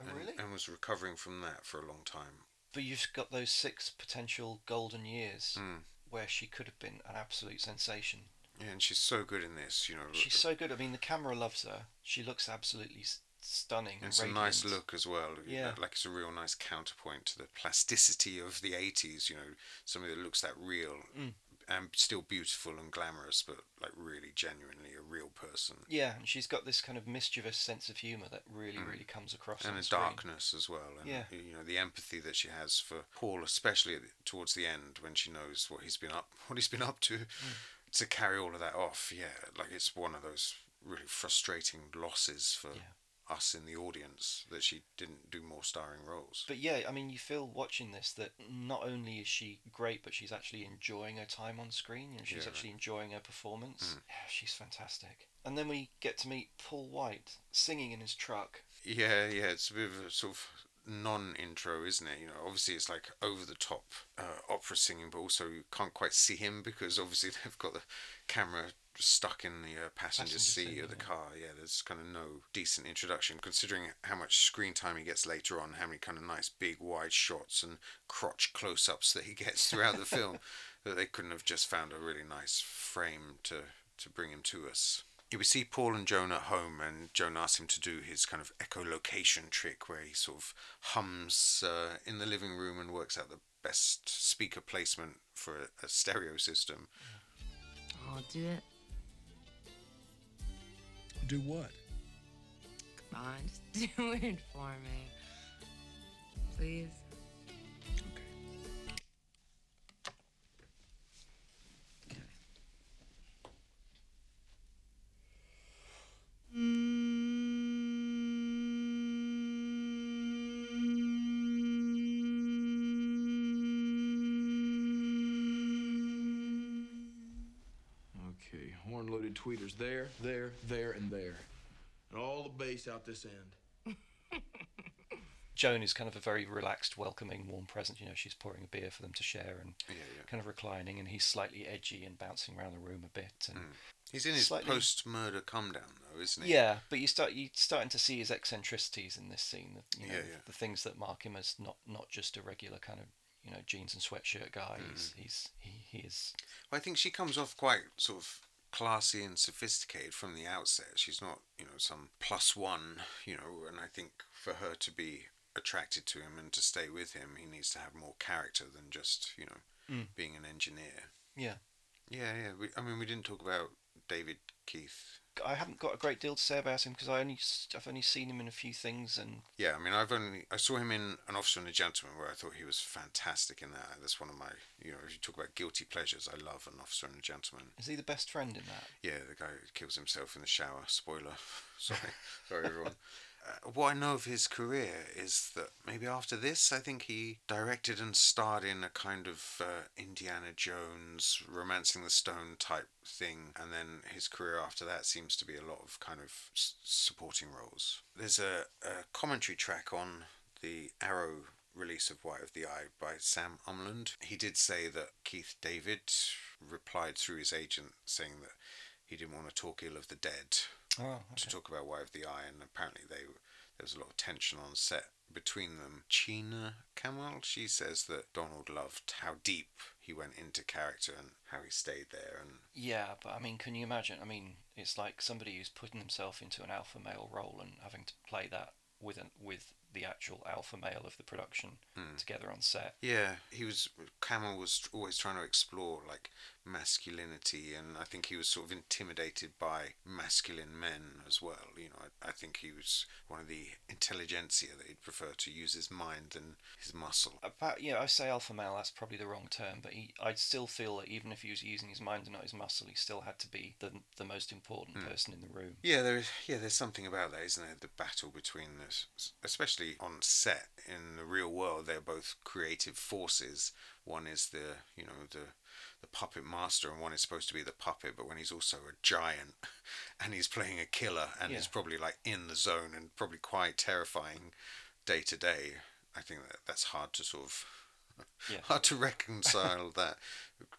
[SPEAKER 1] Oh,
[SPEAKER 2] and,
[SPEAKER 1] really?
[SPEAKER 2] And was recovering from that for a long time.
[SPEAKER 1] But you've got those six potential golden years
[SPEAKER 2] Mm.
[SPEAKER 1] where she could have been an absolute sensation.
[SPEAKER 2] Yeah, and she's so good in this, you know.
[SPEAKER 1] She's so good. I mean, the camera loves her. She looks absolutely stunning.
[SPEAKER 2] And
[SPEAKER 1] And
[SPEAKER 2] it's a nice look as well.
[SPEAKER 1] Yeah.
[SPEAKER 2] know, Like it's a real nice counterpoint to the plasticity of the 80s, you know, something that looks that real
[SPEAKER 1] Mm.
[SPEAKER 2] and still beautiful and glamorous, but like really genuinely a real person.
[SPEAKER 1] Yeah, and she's got this kind of mischievous sense of humour that really, really comes across
[SPEAKER 2] Mm. And the
[SPEAKER 1] screen.
[SPEAKER 2] darkness as well. And,
[SPEAKER 1] Yeah.
[SPEAKER 2] you know, the empathy that she has for Paul, especially towards the end when she knows what he's been up, what he's been up to,
[SPEAKER 1] Mm.
[SPEAKER 2] To carry all of that off. Yeah, like it's one of those really frustrating losses for
[SPEAKER 1] Yeah.
[SPEAKER 2] us in the audience that she didn't do more starring roles.
[SPEAKER 1] But yeah, I mean, you feel watching this that not only is she great, but she's actually enjoying her time on screen. Know, she's
[SPEAKER 2] Yeah.
[SPEAKER 1] actually enjoying her performance.
[SPEAKER 2] Mm.
[SPEAKER 1] Yeah, she's fantastic. And then we get to meet Paul White singing in his truck.
[SPEAKER 2] Yeah, yeah, it's a bit of a sort of non-intro, isn't it? You know, obviously it's like over the top uh, opera singing, but also you can't quite see him because obviously they've got the camera stuck in the uh, passenger,
[SPEAKER 1] Passenger
[SPEAKER 2] seat
[SPEAKER 1] seat,
[SPEAKER 2] of the
[SPEAKER 1] yeah.
[SPEAKER 2] car. Yeah, there's kind of no decent introduction considering how much screen time he gets later on, how many kind of nice big wide shots and crotch close-ups that he gets throughout the film. That they couldn't have just found a really nice frame to to bring him to us. Yeah, we see Paul and Joan at home, and Joan asks him to do his kind of echolocation trick where he sort of hums uh, in the living room and works out the best speaker placement for a, a stereo system.
[SPEAKER 3] I'll do it.
[SPEAKER 4] Do what?
[SPEAKER 3] Come on, just do it for me. Please.
[SPEAKER 4] Okay, horn loaded tweeters there, there, there, and there. And all the bass out this end.
[SPEAKER 1] Joan is kind of a very relaxed, welcoming, warm presence. You know, she's pouring a beer for them to share and
[SPEAKER 2] Yeah, yeah.
[SPEAKER 1] kind of reclining, and he's slightly edgy and bouncing around the room a bit. And mm.
[SPEAKER 2] He's in his
[SPEAKER 1] Slightly-
[SPEAKER 2] post-murder come down, though, isn't he?
[SPEAKER 1] yeah, but you start you starting to see his eccentricities in this scene. The, you know,
[SPEAKER 2] Yeah, yeah.
[SPEAKER 1] the things that mark him as not not just a regular kind of you know jeans and sweatshirt guy.
[SPEAKER 2] Mm.
[SPEAKER 1] He's he's he, he is
[SPEAKER 2] Well, I think she comes off quite sort of classy and sophisticated from the outset. She's not, you know, some plus one, you know, and I think for her to be attracted to him and to stay with him, he needs to have more character than just, you know,
[SPEAKER 1] Mm.
[SPEAKER 2] being an engineer.
[SPEAKER 1] yeah.
[SPEAKER 2] Yeah, yeah. We, I mean, we didn't talk about David Keith.
[SPEAKER 1] I haven't got a great deal to say about him because I only I've only seen him in a few things and
[SPEAKER 2] Yeah, I mean, I've only I saw him in An Officer and a Gentleman where I thought he was fantastic in that. That's one of my, you know, if you talk about guilty pleasures, I love An Officer and a Gentleman.
[SPEAKER 1] is he the best friend in that?
[SPEAKER 2] Yeah, the guy who kills himself in the shower. Spoiler. Sorry, sorry everyone. Uh, what I know of his career is that maybe after this, I think he directed and starred in a kind of uh, Indiana Jones, Romancing the Stone type thing, and then his career after that seems to be a lot of kind of s- supporting roles. There's a, a commentary track on the Arrow release of White of the Eye by Sam Umland. He did say that Keith David replied through his agent saying that he didn't want to talk ill of the dead
[SPEAKER 1] Oh,
[SPEAKER 2] to talk about White of the Eye, and apparently they there was a lot of tension on set between them. China Cammell, she says that Donald loved how deep he went into character and how he stayed there, and
[SPEAKER 1] Yeah, but I mean, can you imagine? I mean, it's like somebody who's putting themselves into an alpha male role and having to play that with an, with the actual alpha male of the production hmm. together on set.
[SPEAKER 2] Yeah, he was. Cammell was always trying to explore like masculinity, and I think he was sort of intimidated by masculine men as well. You know, I, I think he was one of the intelligentsia that he'd prefer to use his mind than his muscle.
[SPEAKER 1] About yeah, I say alpha male. That's probably the wrong term, but he, I'd still feel that even if he was using his mind and not his muscle, he still had to be the the most important hmm. person in the room.
[SPEAKER 2] Yeah, there. Yeah, there's something about that, isn't there? The battle between this, especially on set in the real world, they're both creative forces. One is the, you know, the the puppet master, and one is supposed to be the puppet. But when he's also a giant, and he's playing a killer, and
[SPEAKER 1] Yeah.
[SPEAKER 2] he's probably like in the zone and probably quite terrifying day to day. I think that that's hard to sort of
[SPEAKER 1] Yeah.
[SPEAKER 2] hard to reconcile that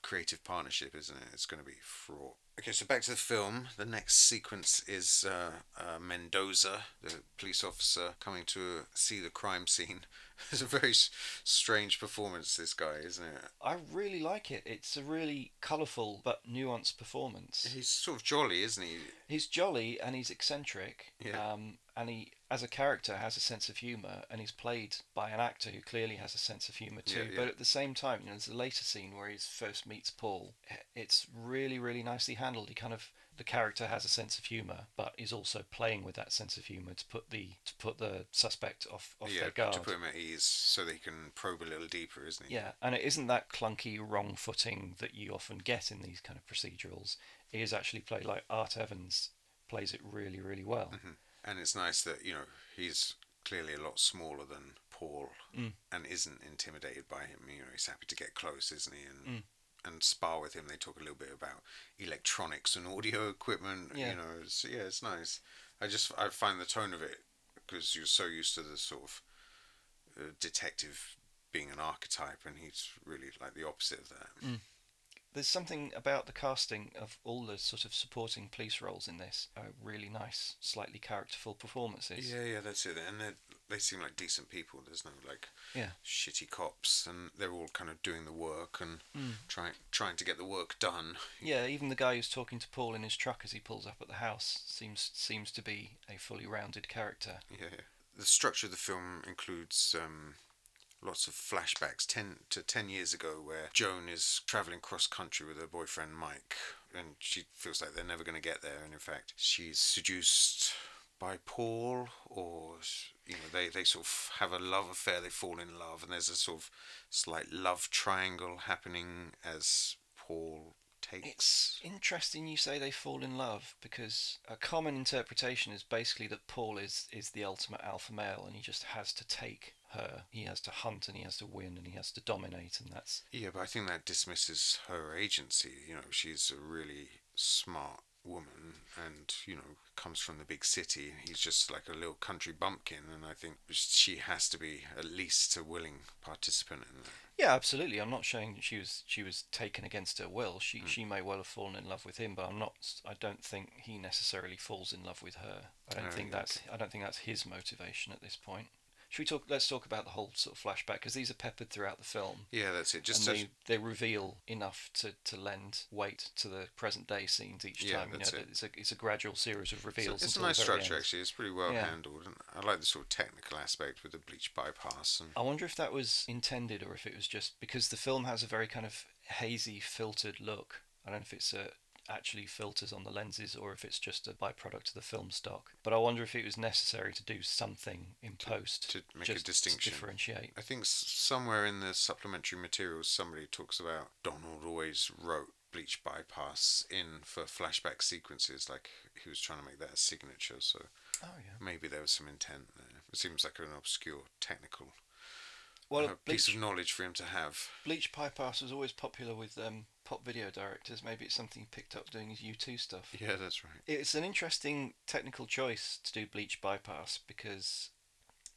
[SPEAKER 2] creative partnership, isn't it? It's going to be fraught. Okay, so back to the film. The next sequence is uh, uh, Mendoza, the police officer, coming to see the crime scene. It's a very s- strange performance, this guy, isn't it?
[SPEAKER 1] I really like it. It's a really colourful but nuanced performance.
[SPEAKER 2] He's sort of jolly, isn't he?
[SPEAKER 1] He's jolly and he's eccentric.
[SPEAKER 2] Yeah.
[SPEAKER 1] Um, and he, as a character, has a sense of humour, and he's played by an actor who clearly has a sense of humour too.
[SPEAKER 2] Yeah, yeah.
[SPEAKER 1] But at the same time, you know, there's a later scene where he first meets Paul. It's really, really nicely handled. He kind of the character has a sense of humour, but is also playing with that sense of humour to put the to put the suspect off off
[SPEAKER 2] yeah,
[SPEAKER 1] their guard.
[SPEAKER 2] to put him at ease so they can probe a little deeper, isn't he?
[SPEAKER 1] Yeah, and it isn't that clunky wrong footing that you often get in these kind of procedurals. It is actually played like Art Evans plays it really, really well.
[SPEAKER 2] Mm-hmm. And it's nice that, you know, he's clearly a lot smaller than Paul
[SPEAKER 1] Mm.
[SPEAKER 2] and isn't intimidated by him. You know, he's happy to get close, isn't he? And
[SPEAKER 1] Mm.
[SPEAKER 2] and spar with him. They talk a little bit about electronics and audio equipment.
[SPEAKER 1] Yeah.
[SPEAKER 2] You know, it's, yeah, it's nice. I just I find the tone of it because you're so used to the sort of uh, detective being an archetype, and he's really like the opposite of that.
[SPEAKER 1] Mm. There's something about the casting of all the sort of supporting police roles in this are really nice, slightly characterful performances.
[SPEAKER 2] Yeah, yeah, that's it. And they they seem like decent people. There's no like
[SPEAKER 1] Yeah.
[SPEAKER 2] shitty cops, and they're all kind of doing the work and
[SPEAKER 1] Mm.
[SPEAKER 2] trying trying to get the work done.
[SPEAKER 1] Yeah, even the guy who's talking to Paul in his truck as he pulls up at the house seems seems to be a fully rounded character.
[SPEAKER 2] Yeah, yeah. The structure of the film includes um, lots of flashbacks ten to ten years ago, where Joan is traveling cross country with her boyfriend Mike, and she feels like they're never going to get there. And in fact, she's seduced by Paul, or you know, they they sort of have a love affair. They fall in love, and there's a sort of slight love triangle happening as Paul takes.
[SPEAKER 1] It's interesting you say they fall in love because a common interpretation is basically that Paul is is the ultimate alpha male and he just has to take her. He has to hunt and he has to win and he has to dominate and that's
[SPEAKER 2] Yeah, but I think that dismisses her agency. You know, she's a really smart woman and, you know, comes from the big city. He's just like a little country bumpkin, and I think she has to be at least a willing participant in that.
[SPEAKER 1] Yeah, absolutely. I'm not saying she was she was taken against her will. She mm. she may well have fallen in love with him, but I'm not. I don't think he necessarily falls in love with her. I don't
[SPEAKER 2] Oh,
[SPEAKER 1] think that's I don't think that's his motivation at this point. Should we talk? Let's talk about the whole sort of flashback because these are peppered throughout the film,
[SPEAKER 2] Yeah, that's it. Just
[SPEAKER 1] and
[SPEAKER 2] to,
[SPEAKER 1] they they reveal enough to, to lend weight to the present day scenes each
[SPEAKER 2] Yeah,
[SPEAKER 1] time. You know,
[SPEAKER 2] that's it.
[SPEAKER 1] it's a it's a gradual series of reveals.
[SPEAKER 2] a- it's a nice structure
[SPEAKER 1] end.
[SPEAKER 2] actually. It's pretty well
[SPEAKER 1] Yeah.
[SPEAKER 2] handled, and I like the sort of technical aspect with the bleach bypass and
[SPEAKER 1] I wonder if that was intended or if it was just because the film has a very kind of hazy, filtered look. I don't know if it's uh actually filters on the lenses or if it's just a byproduct of the film stock. But I wonder if it was necessary to do something in post
[SPEAKER 2] to make a distinction.
[SPEAKER 1] to differentiate.
[SPEAKER 2] I think somewhere in the supplementary materials, somebody talks about Donald always wrote bleach bypass in for flashback sequences, like he was trying to make that a signature. So
[SPEAKER 1] Oh yeah.
[SPEAKER 2] maybe there was some intent there. It seems like an obscure technical
[SPEAKER 1] Well,
[SPEAKER 2] piece
[SPEAKER 1] Bleach,
[SPEAKER 2] of knowledge for him to have.
[SPEAKER 1] Bleach Bypass was always popular with um, pop video directors. Maybe it's something he picked up doing his U2 stuff.
[SPEAKER 2] Yeah, that's right.
[SPEAKER 1] It's an interesting technical choice to do bleach bypass because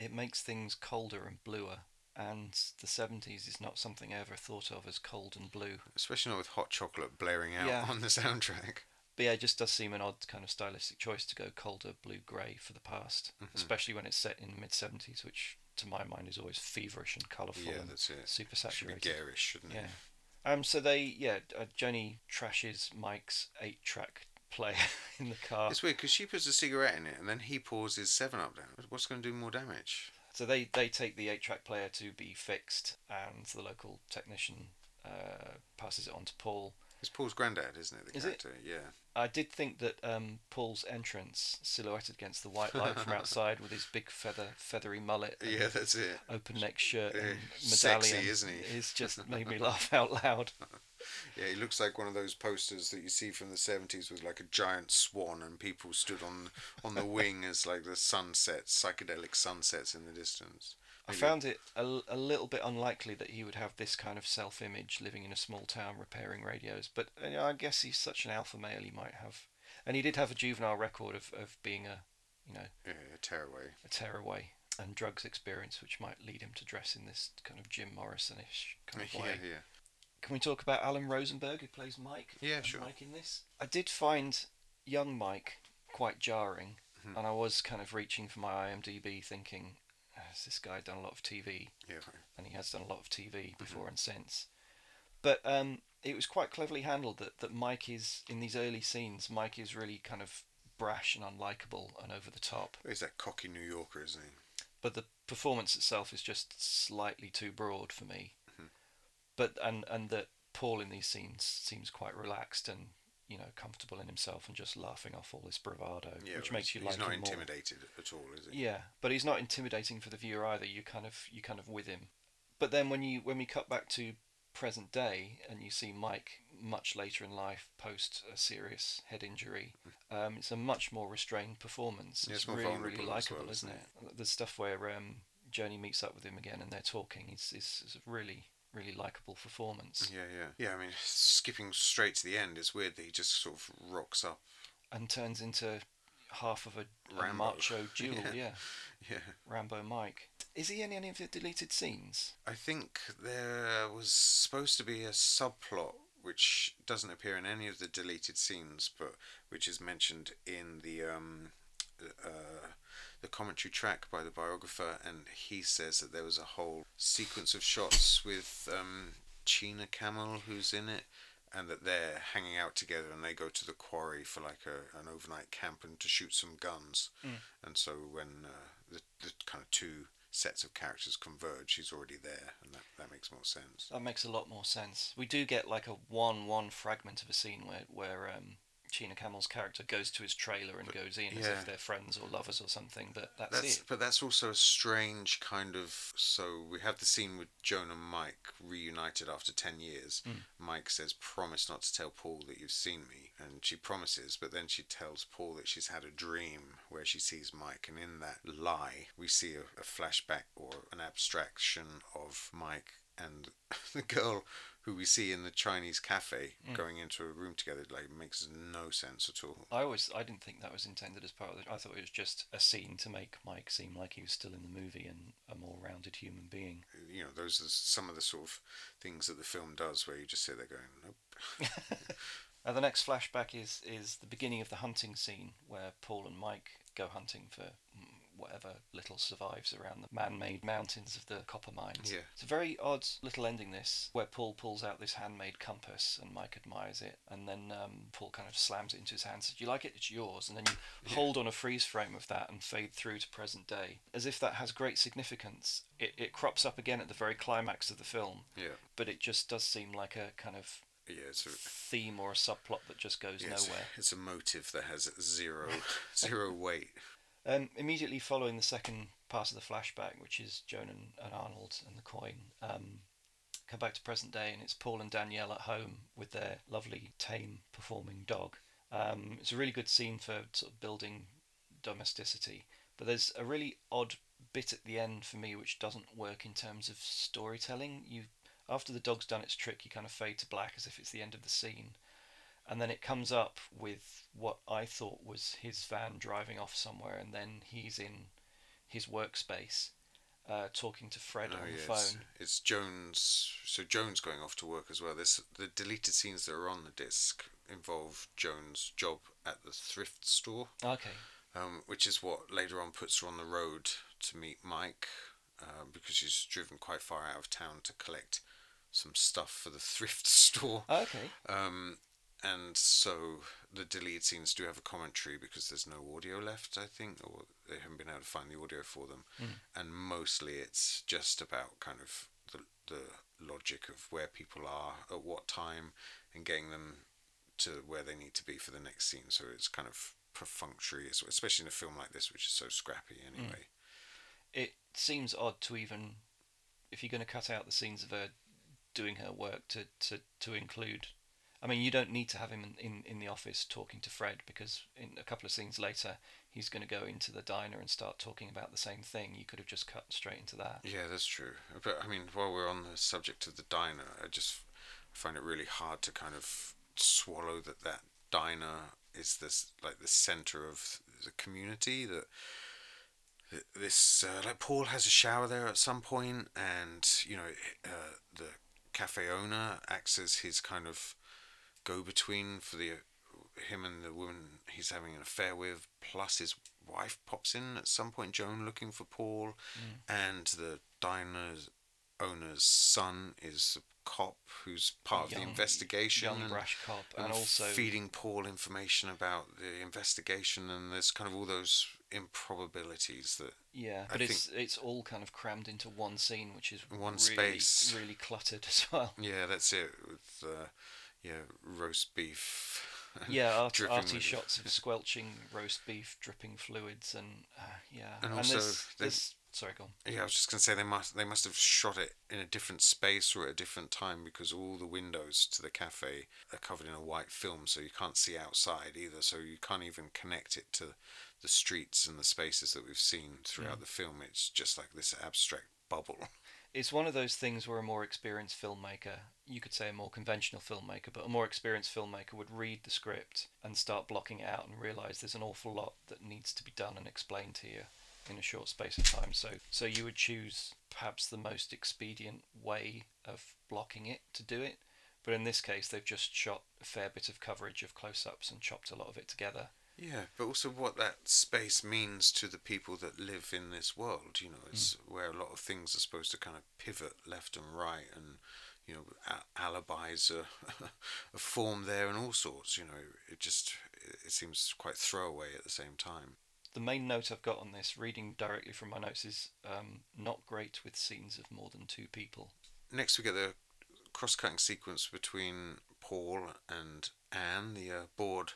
[SPEAKER 1] it makes things colder and bluer, and the 70s is not something I ever thought of as cold and blue.
[SPEAKER 2] Especially not with hot chocolate blaring out
[SPEAKER 1] Yeah.
[SPEAKER 2] on the soundtrack.
[SPEAKER 1] But yeah, it just does seem an odd kind of stylistic choice to go colder blue grey for the past,
[SPEAKER 2] Mhm.
[SPEAKER 1] especially when it's set in the mid 70s, which to my mind is always feverish and colourful
[SPEAKER 2] Yeah,
[SPEAKER 1] and
[SPEAKER 2] that's it.
[SPEAKER 1] super
[SPEAKER 2] Should be garish, shouldn't
[SPEAKER 1] Yeah.
[SPEAKER 2] it?
[SPEAKER 1] Um. So they, yeah, uh, Joni trashes Mike's eight-track player in the car.
[SPEAKER 2] It's weird because she puts a cigarette in it and then he pours his 7 Up down. What's going to do more damage?
[SPEAKER 1] So they, they take the eight track player to be fixed, and the local technician uh, passes it on to Paul.
[SPEAKER 2] It's Paul's granddad, isn't it? The
[SPEAKER 1] Is it?
[SPEAKER 2] character, yeah.
[SPEAKER 1] I did think that um, Paul's entrance, silhouetted against the white light from outside, with his big feather feathery mullet, and
[SPEAKER 2] Yeah, that's it.
[SPEAKER 1] open neck shirt, and medallion,
[SPEAKER 2] sexy, isn't he?
[SPEAKER 1] It's just made me laugh out loud.
[SPEAKER 2] Yeah, he looks like one of those posters that you see from the seventies with like a giant swan and people stood on on the wing as like the sunsets, psychedelic sunsets in the distance.
[SPEAKER 1] I found it a, a little bit unlikely that he would have this kind of self image living in a small town repairing radios, but uh, I guess he's such an alpha male, he might have. And he did have a juvenile record of, of being a, you know,
[SPEAKER 2] yeah, tearaway.
[SPEAKER 1] a tearaway and drugs experience, which might lead him to dress in this kind of Jim Morrison-ish kind of
[SPEAKER 2] Yeah,
[SPEAKER 1] way.
[SPEAKER 2] yeah.
[SPEAKER 1] Can we talk about Alan Rosenberg, who plays Mike?
[SPEAKER 2] Yeah, sure.
[SPEAKER 1] Mike in this. I did find young Mike quite jarring,
[SPEAKER 2] Mhm.
[SPEAKER 1] and I was kind of reaching for my IMDb, thinking, has this guy done a lot of TV?
[SPEAKER 2] Yeah.
[SPEAKER 1] And he has done a lot of TV
[SPEAKER 2] Mm-hmm.
[SPEAKER 1] before and since. But um, it was quite cleverly handled that, that Mike is in these early scenes. Mike is really kind of brash and unlikable and over the top.
[SPEAKER 2] He's that cocky New Yorker, isn't he?
[SPEAKER 1] but the performance itself is just slightly too broad for me.
[SPEAKER 2] Mhm.
[SPEAKER 1] But and and that Paul in these scenes seems quite relaxed and you know comfortable in himself and just laughing off all this bravado,
[SPEAKER 2] Yeah.
[SPEAKER 1] which makes you
[SPEAKER 2] he's
[SPEAKER 1] like
[SPEAKER 2] not
[SPEAKER 1] him more.
[SPEAKER 2] intimidated at all, is he?
[SPEAKER 1] Yeah, but he's not intimidating for the viewer either. You kind of you kind of with him. But then when you when we cut back to present day and you see Mike much later in life post a serious head injury, um, it's a much more restrained performance.
[SPEAKER 2] Yeah,
[SPEAKER 1] it's,
[SPEAKER 2] it's
[SPEAKER 1] really really likable,
[SPEAKER 2] well,
[SPEAKER 1] isn't
[SPEAKER 2] isn't
[SPEAKER 1] it? The stuff where um, Joni meets up with him again and they're talking is, is really really likable performance
[SPEAKER 2] Yeah, yeah. Yeah, I mean, skipping straight to the end, it's weird that he just sort of rocks up.
[SPEAKER 1] and turns into half of a, a
[SPEAKER 2] Rambo.
[SPEAKER 1] macho duel.
[SPEAKER 2] Yeah.
[SPEAKER 1] yeah,
[SPEAKER 2] Yeah.
[SPEAKER 1] Rambo Mike. Is he in any of the deleted scenes?
[SPEAKER 2] I think there was supposed to be a subplot which doesn't appear in any of the deleted scenes, but which is mentioned in the um, uh, the commentary track by the biographer, and he says that there was a whole sequence of shots with um, China Cammell, who's in it, and that they're hanging out together, and they go to the quarry for like a, an overnight camp and to shoot some guns, and so when uh, the the kind of two sets of characters converge, he's already there, and that, that makes more sense.
[SPEAKER 1] That makes a lot more sense. We do get like a one-one fragment of a scene where where um, China Cammell's character goes to his trailer and goes in as if they're friends or lovers or something. But that's,
[SPEAKER 2] That's
[SPEAKER 1] it.
[SPEAKER 2] but that's also a strange kind of. So we have the scene with Joan and Mike reunited after ten years. Hmm. Mike says, "Promise not to tell Paul that you've seen me," and she promises. But then she tells Paul that she's had a dream where she sees Mike, and in that lie, we see a, a flashback or an abstraction of Mike and the girl who we see in the Chinese cafe going into a room together. Like makes no sense at all.
[SPEAKER 1] I always I didn't think that was intended as part of it. I thought it was just a scene to make Mike seem like he was still in the movie and a more rounded human being.
[SPEAKER 2] you know, those are some of the sort of things that the film does where you just sit there going, nope.
[SPEAKER 1] Uh, the next flashback is is the beginning of the hunting scene where Paul and Mike go hunting for mm, whatever little survives around the man-made mountains of the copper mines.
[SPEAKER 2] Yeah.
[SPEAKER 1] It's a very odd little ending. This where Paul pulls out this handmade compass and Mike admires it, and then um, Paul kind of slams it into his hand. Says, "Do you like it? It's yours." And then you hold on a freeze frame of that and fade through to present day, as if that has great significance. It it crops up again at the very climax of the film,
[SPEAKER 2] Yeah,
[SPEAKER 1] but it just does seem like a kind of
[SPEAKER 2] yeah, it's a,
[SPEAKER 1] theme or a subplot that just goes
[SPEAKER 2] yeah, it's,
[SPEAKER 1] nowhere.
[SPEAKER 2] it's a motive that has zero zero weight.
[SPEAKER 1] Um, immediately following the second part of the flashback, which is Joan and, and Arnold and the coin, um, come back to present day, and it's Paul and Danielle at home with their lovely tame performing dog. Um, it's a really good scene for sort of building domesticity, but there's a really odd bit at the end for me which doesn't work in terms of storytelling. You after the dog's done its trick, you kind of fade to black as if it's the end of the scene and then it comes up with what I thought was his van driving off somewhere, and then he's in his workspace uh, talking to Fred
[SPEAKER 2] Oh,
[SPEAKER 1] on the phone.
[SPEAKER 2] it's, it's Jones. So Joan's going off to work as well. There's the deleted scenes that are on the disc involve Joan's job at the thrift store,
[SPEAKER 1] Okay,
[SPEAKER 2] um, which is what later on puts her on the road to meet Mike, um, because she's driven quite far out of town to collect some stuff for the thrift store.
[SPEAKER 1] okay,
[SPEAKER 2] Um, and so the deleted scenes do have a commentary because there's no audio left, I think, or they haven't been able to find the audio for them. Mm. And mostly it's just about kind of the, the logic of where people are at what time and getting them to where they need to be for the next scene. So it's kind of perfunctory, especially in a film like this, which is so scrappy mm. anyway.
[SPEAKER 1] it seems odd to even if you're going to cut out the scenes of her doing her work to to to include. I mean, you don't need to have him in, in, in the office talking to Fred because in a couple of scenes later he's going to go into the diner and start talking about the same thing. You could have just cut straight into that.
[SPEAKER 2] Yeah, that's true. But I mean, while we're on the subject of the diner, I just find it really hard to kind of swallow that that diner is this like the center of the community that this uh, like Paul has a shower there at some point, and you know uh, the cafe owner acts as his kind of go-between for the him and the woman he's having an affair with. Plus, his wife pops in at some point. Joan looking for Paul, and the diner's owner's son is a cop who's part of the investigation.
[SPEAKER 1] young
[SPEAKER 2] and,
[SPEAKER 1] brash cop, and also-
[SPEAKER 2] feeding Paul information about the investigation, and there's kind of all those improbabilities that
[SPEAKER 1] Yeah,
[SPEAKER 2] I
[SPEAKER 1] but it's it's all kind of crammed into one scene, which is
[SPEAKER 2] One
[SPEAKER 1] really,
[SPEAKER 2] space.
[SPEAKER 1] really cluttered as well.
[SPEAKER 2] Yeah, that's it. With uh, yeah, roast beef.
[SPEAKER 1] Yeah, art, arty shots of squelching roast beef, dripping fluids, and uh, yeah,
[SPEAKER 2] And also
[SPEAKER 1] there's,
[SPEAKER 2] there's-
[SPEAKER 1] there's sorry, go on.
[SPEAKER 2] Yeah, I was just gonna say they must they must have shot it in a different space or at a different time because all the windows to the cafe are covered in a white film, so you can't see outside either. So you can't even connect it to the streets and the spaces that we've seen throughout the film. It's just like this abstract bubble.
[SPEAKER 1] It's one of those things where a more experienced filmmaker, you could say a more conventional filmmaker, but a more experienced filmmaker would read the script and start blocking it out and realize there's an awful lot that needs to be done and explained to you in a short space of time. So, so you would choose perhaps the most expedient way of blocking it to do it. But in this case, they've just shot a fair bit of coverage of close-ups and chopped a lot of it together.
[SPEAKER 2] Yeah, but also what that space means to the people that live in this world. You know, it's where a lot of things are supposed to kind of pivot left and right, and you know, a- alibis are, are formed there and all sorts. You know, it just it seems quite throwaway at the same time.
[SPEAKER 1] The main note I've got on this, reading directly from my notes, is um, not great with scenes of more than two people.
[SPEAKER 2] Next, we get the cross-cutting sequence between Paul and Anne, the uh, bored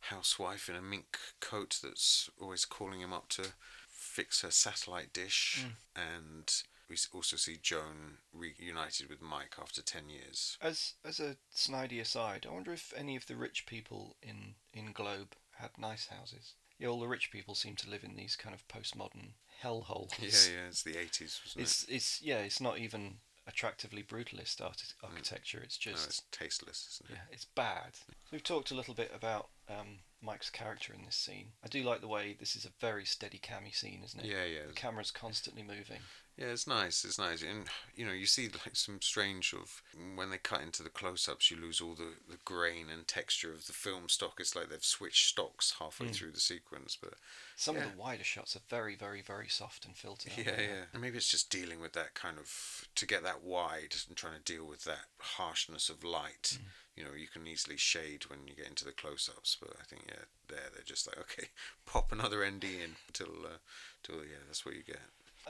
[SPEAKER 2] housewife in a mink coat that's always calling him up to fix her satellite dish, mm. and we also see Joan reunited with Mike after ten years.
[SPEAKER 1] As as a snidey aside, I wonder if any of the rich people in in Globe had nice houses. Yeah, all the rich people seem to live in these kind of postmodern hellholes.
[SPEAKER 2] Yeah, yeah, it's the eighties, wasn't
[SPEAKER 1] It's it's yeah, it's not even attractively brutalist arti- mm. architecture. It's
[SPEAKER 2] it? No,
[SPEAKER 1] just
[SPEAKER 2] it's tasteless, isn't it?
[SPEAKER 1] yeah, it's bad. So we've talked a little bit about um, Mike's character in this scene. I do like the way this is a very steady cammy scene, isn't it?
[SPEAKER 2] Yeah, yeah,
[SPEAKER 1] The camera's constantly moving.
[SPEAKER 2] Yeah, it's nice. It's nice, and you know, you see like some strange of when they cut into the close-ups, you lose all the, the grain and texture of the film stock. It's like they've switched stocks halfway
[SPEAKER 1] Mm.
[SPEAKER 2] through the sequence, but
[SPEAKER 1] Some
[SPEAKER 2] Yeah.
[SPEAKER 1] of the wider shots are very, very, very soft and filtered.
[SPEAKER 2] yeah,
[SPEAKER 1] they?
[SPEAKER 2] yeah. And maybe it's just dealing with that kind of to get that wide and trying to deal with that harshness of light.
[SPEAKER 1] Mm.
[SPEAKER 2] You know, you can easily shade when you get into the close-ups, but I think yeah, there they're just like okay, pop another ND in until uh, till yeah, that's what you get.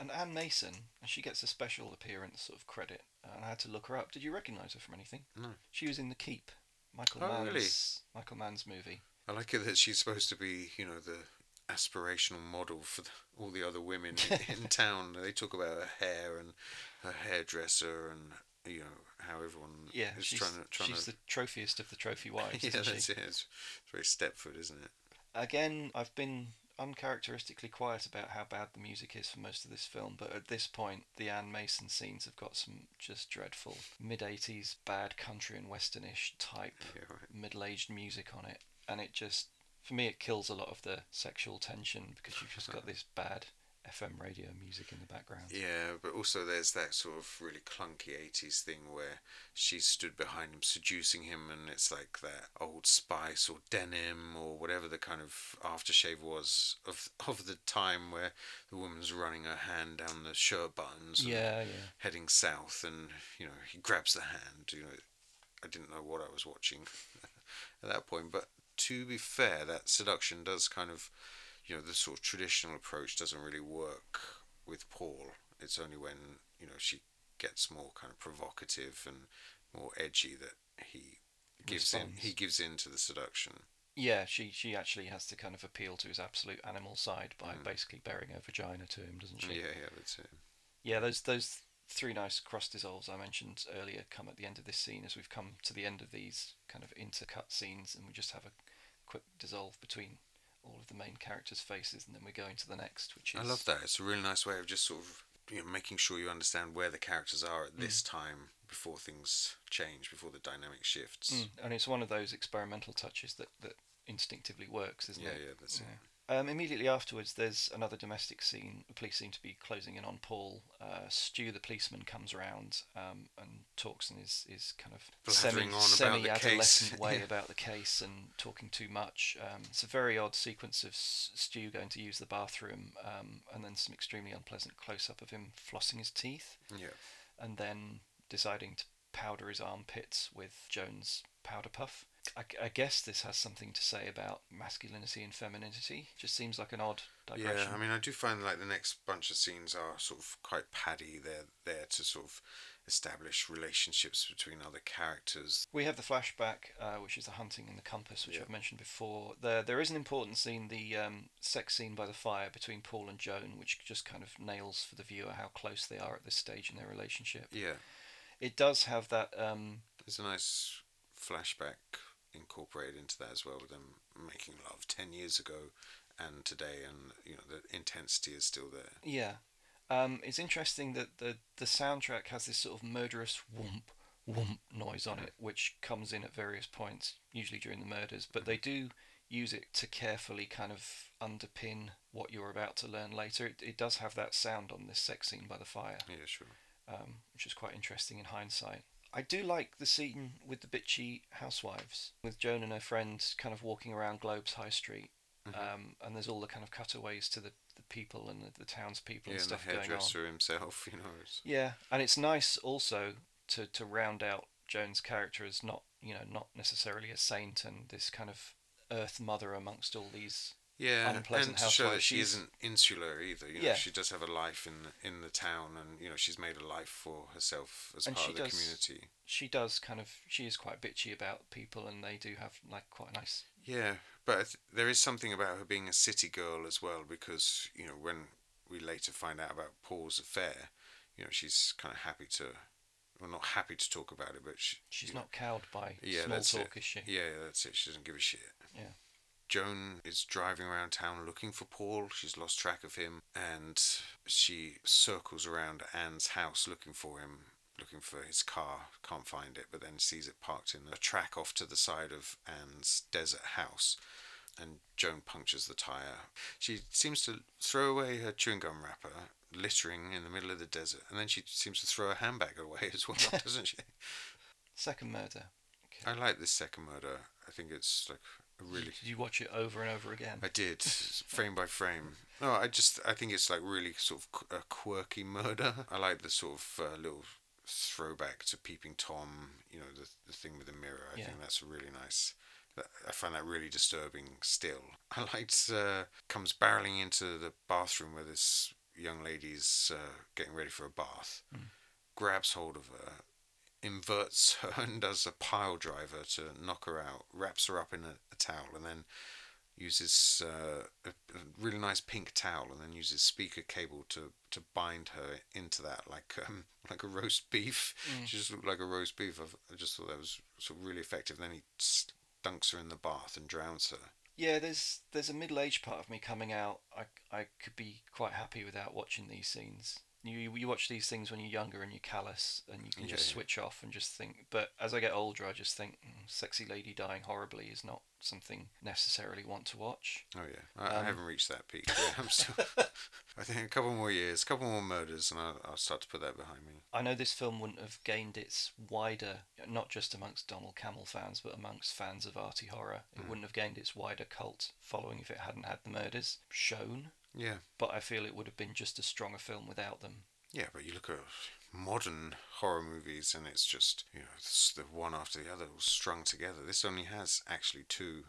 [SPEAKER 1] And Anne Mason, and she gets a special appearance sort of credit, and I had to look her up. Did you recognise her from anything?
[SPEAKER 2] No.
[SPEAKER 1] She was in The Keep, Michael
[SPEAKER 2] Oh,
[SPEAKER 1] Mann's
[SPEAKER 2] really?
[SPEAKER 1] Michael Mann's movie.
[SPEAKER 2] I like it that she's supposed to be, you know, the aspirational model for the, all the other women in, in town. They talk about her hair and her hairdresser and you know how everyone
[SPEAKER 1] Yeah,
[SPEAKER 2] is trying to trying
[SPEAKER 1] she's
[SPEAKER 2] to.
[SPEAKER 1] the trophiest of the trophy wives.
[SPEAKER 2] yeah,
[SPEAKER 1] isn't
[SPEAKER 2] that's
[SPEAKER 1] she?
[SPEAKER 2] it. It's very Stepford, isn't it?
[SPEAKER 1] Again, I've been uncharacteristically quiet about how bad the music is for most of this film, but at this point, the Anne Mason scenes have got some just dreadful mid 80s bad country and westernish type
[SPEAKER 2] Yeah, right.
[SPEAKER 1] middle aged music on it, and it just, for me, it kills a lot of the sexual tension because you've just got this bad FM radio music in the background.
[SPEAKER 2] Yeah, but also there's that sort of really clunky 80s thing where she's stood behind him seducing him and it's like that old spice or denim or whatever the kind of aftershave was of of the time where the woman's running her hand down the shirt buttons and
[SPEAKER 1] Yeah, yeah.
[SPEAKER 2] heading south and you know he grabs the hand you know I didn't know what I was watching at that point but to be fair that seduction does kind of you know the sort of traditional approach doesn't really work with Paul. It's only when you know she gets more kind of provocative and more edgy that he gives
[SPEAKER 1] Responds.
[SPEAKER 2] in. He gives in to the seduction.
[SPEAKER 1] Yeah, she she actually has to kind of appeal to his absolute animal side by
[SPEAKER 2] Mm.
[SPEAKER 1] basically bearing her vagina to him, doesn't she?
[SPEAKER 2] Yeah, yeah, that's it.
[SPEAKER 1] Yeah, those those three nice cross dissolves I mentioned earlier come at the end of this scene as we've come to the end of these kind of intercut scenes, and we just have a quick dissolve between all of the main characters' faces, and then we go into the next, which is
[SPEAKER 2] I love that. It's a really nice way of just sort of you know making sure you understand where the characters are at this time before things change, before the dynamic shifts.
[SPEAKER 1] Mm, and it's one of those experimental touches that that instinctively works, isn't it?
[SPEAKER 2] Yeah,
[SPEAKER 1] it?
[SPEAKER 2] yeah, that's it.
[SPEAKER 1] Um, immediately afterwards, there's another domestic scene. The police seem to be closing in on Paul. Uh, Stu, the policeman, comes around um, and talks in his, his kind of semi,
[SPEAKER 2] Blathering on about the
[SPEAKER 1] semi-adolescent
[SPEAKER 2] case.
[SPEAKER 1] way
[SPEAKER 2] Yeah.
[SPEAKER 1] about the case and talking too much. Um, it's a very odd sequence of Stu going to use the bathroom um, and then some extremely unpleasant close-up of him flossing his teeth
[SPEAKER 2] Yeah.
[SPEAKER 1] and then deciding to powder his armpits with Joan's powder puff. I, I guess this has something to say about masculinity and femininity. Just seems like an odd digression.
[SPEAKER 2] Yeah, I mean, I do find like the next bunch of scenes are sort of quite paddy. They're there to sort of establish relationships between other characters.
[SPEAKER 1] we have the flashback, uh, which is the hunting and the compass, which
[SPEAKER 2] Yeah.
[SPEAKER 1] I've mentioned before. There, there is an important scene, the um, sex scene by the fire between Paul and Joan, which just kind of nails for the viewer how close they are at this stage in their relationship.
[SPEAKER 2] Yeah,
[SPEAKER 1] It does have that. Um,
[SPEAKER 2] there's a nice flashback incorporated into that as well, with them making love ten years ago and today, and you know the intensity is still there.
[SPEAKER 1] Yeah. Um, it's interesting that the, the soundtrack has this sort of murderous whoomp, whoomp noise on it, which comes in at various points, usually during the murders, but they do use it to carefully kind of underpin what you're about to learn later. It, it does have that sound on this sex scene by the fire,
[SPEAKER 2] Yeah, sure.
[SPEAKER 1] um, which is quite interesting in hindsight. I do like the scene with the bitchy housewives, with Joan and her friends kind of walking around Globe's High Street.
[SPEAKER 2] Mm-hmm.
[SPEAKER 1] Um, and there's all the kind of cutaways to the, the people and the, the townspeople
[SPEAKER 2] Yeah,
[SPEAKER 1] and
[SPEAKER 2] and the
[SPEAKER 1] stuff going on.
[SPEAKER 2] hairdresser himself, you know. It's,
[SPEAKER 1] Yeah, and it's nice also to, to round out Joan's character as not you know not necessarily a saint and this kind of Earth Mother amongst all these.
[SPEAKER 2] Yeah,
[SPEAKER 1] unpleasant
[SPEAKER 2] and to show that she
[SPEAKER 1] She's-
[SPEAKER 2] isn't insular either. You know,
[SPEAKER 1] Yeah.
[SPEAKER 2] she does have a life in the, in the town, and you know, she's made a life for herself as
[SPEAKER 1] And
[SPEAKER 2] part of the
[SPEAKER 1] does-
[SPEAKER 2] community.
[SPEAKER 1] She does kind of she is quite bitchy about people, and they do have like quite a nice.
[SPEAKER 2] Yeah, but there is something about her being a city girl as well, because you know when we later find out about Paul's affair, you know she's kind of happy to, well, not happy to talk about it, but she,
[SPEAKER 1] She's
[SPEAKER 2] you know,
[SPEAKER 1] not cowed by
[SPEAKER 2] Yeah,
[SPEAKER 1] small talk,
[SPEAKER 2] it.
[SPEAKER 1] is she?
[SPEAKER 2] Yeah, yeah, that's it. She doesn't give a shit.
[SPEAKER 1] Yeah.
[SPEAKER 2] Joan is driving around town looking for Paul. She's lost track of him, and she circles around Anne's house looking for him, looking for his car. Can't find it, but then sees it parked in a track off to the side of Anne's desert house. And Joan punctures the tire. She seems to throw away her chewing gum wrapper, littering in the middle of the desert, and then she seems to throw her handbag away as well, doesn't she?
[SPEAKER 1] Second murder.
[SPEAKER 2] I like this second murder. I think it's like really.
[SPEAKER 1] Did you watch it over and over again?
[SPEAKER 2] I did, frame by frame. No, I just I think it's like really sort of a quirky murder. I like the sort of uh, little throwback to Peeping Tom. You know, the the thing with the mirror. I
[SPEAKER 1] Yeah.
[SPEAKER 2] think that's really nice. I find that really disturbing still. I liked uh, comes barreling into the bathroom where this young lady's uh, getting ready for a bath, grabs hold of her, inverts her and does a pile driver to knock her out, wraps her up in a towel, and then uses uh, a, really nice pink towel, and then uses speaker cable to, to bind her into that like um, like a roast beef. She just looked like a roast beef. I, I just thought that was sort of really effective. Then he dunks her in the bath and drowns her.
[SPEAKER 1] Yeah, there's there's a middle aged part of me coming out. I I could be quite happy without watching these scenes. You you watch these things when you're younger and you're callous and you can
[SPEAKER 2] Yeah,
[SPEAKER 1] just
[SPEAKER 2] yeah.
[SPEAKER 1] switch off and just think. But as I get older, I just think mm, sexy lady dying horribly is not something necessarily want to watch.
[SPEAKER 2] Oh yeah, I, I
[SPEAKER 1] Um,
[SPEAKER 2] haven't reached that peak. Yeah, I'm still. I think a couple more years, a couple more murders, and I'll, I'll start to put that behind me.
[SPEAKER 1] I know this film wouldn't have gained its wider, not just amongst Donald Cammell fans, but amongst fans of arty horror. It wouldn't have gained its wider cult following if it hadn't had the murders shown.
[SPEAKER 2] Yeah,
[SPEAKER 1] But I feel it would have been just as strong a film without them.
[SPEAKER 2] yeah, but you look at modern horror movies, and it's just you know it's the one after the other all strung together. This only has actually two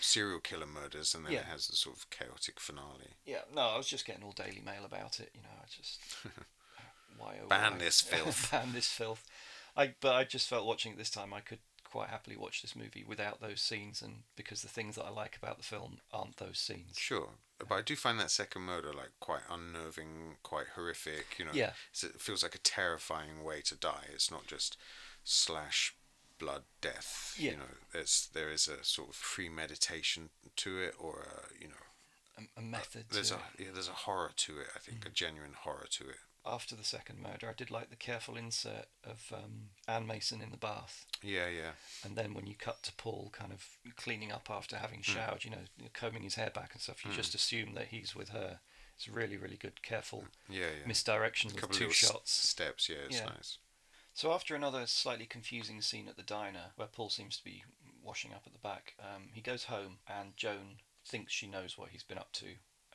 [SPEAKER 2] serial killer murders, and then
[SPEAKER 1] Yeah.
[SPEAKER 2] it has the sort of chaotic finale.
[SPEAKER 1] Yeah, no, I was just getting all Daily Mail about it. You know, I just why oh
[SPEAKER 2] Ban
[SPEAKER 1] why?
[SPEAKER 2] this filth.
[SPEAKER 1] ban this filth. I but I just felt watching it this time I could quite happily watch this movie without those scenes, and because the things that I like about the film aren't those scenes.
[SPEAKER 2] Sure, but I do find that second murder like quite unnerving, quite horrific. You know,
[SPEAKER 1] Yeah.
[SPEAKER 2] It feels like a terrifying way to die. It's not just slash blood death.
[SPEAKER 1] Yeah.
[SPEAKER 2] You know, there's there is a sort of premeditation to it, or a, you know,
[SPEAKER 1] A, a method.
[SPEAKER 2] there's
[SPEAKER 1] to
[SPEAKER 2] a
[SPEAKER 1] it.
[SPEAKER 2] yeah, there's a horror to it. I think a mm. genuine horror to it.
[SPEAKER 1] After the second murder, I did like the careful insert of um, Anne Mason in the bath,
[SPEAKER 2] Yeah, yeah,
[SPEAKER 1] and then when you cut to Paul kind of cleaning up after having showered, you know, combing his hair back and stuff, you just assume that he's with her. It's really, really good, careful
[SPEAKER 2] yeah, yeah.
[SPEAKER 1] misdirection with two
[SPEAKER 2] little s-
[SPEAKER 1] shots.
[SPEAKER 2] steps. Yeah, it's
[SPEAKER 1] Yeah.
[SPEAKER 2] nice.
[SPEAKER 1] So after another slightly confusing scene at the diner, where Paul seems to be washing up at the back, um, he goes home, and Joan thinks she knows what he's been up to,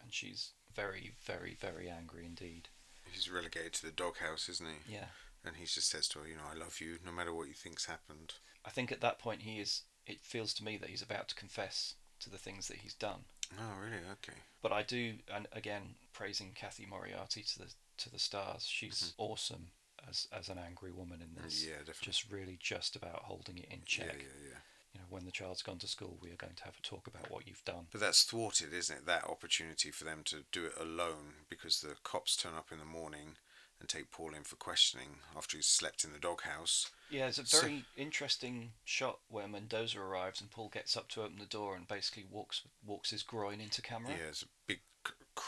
[SPEAKER 1] and she's very, very, very angry indeed.
[SPEAKER 2] He's relegated to the doghouse, isn't he?
[SPEAKER 1] Yeah,
[SPEAKER 2] And he just says to her, you know, I love you, no matter what you think's happened.
[SPEAKER 1] I think at that point he is. It feels to me that he's about to confess to the things that he's done.
[SPEAKER 2] Oh, really? Okay.
[SPEAKER 1] But I do, and again, praising Cathy Moriarty to the to the stars. She's awesome as as an angry woman in this.
[SPEAKER 2] Mm-hmm. Yeah, definitely.
[SPEAKER 1] Just really just about holding it in check.
[SPEAKER 2] Yeah, yeah, yeah.
[SPEAKER 1] You know, when the child's gone to school, we are going to have a talk about what you've done.
[SPEAKER 2] But that's thwarted, isn't it? That opportunity for them to do it alone because the cops turn up in the morning and take Paul in for questioning after he's slept in the doghouse.
[SPEAKER 1] Yeah, it's a
[SPEAKER 2] So-
[SPEAKER 1] very interesting shot where Mendoza arrives and Paul gets up to open the door and basically walks walks his groin into camera.
[SPEAKER 2] Yeah, it's a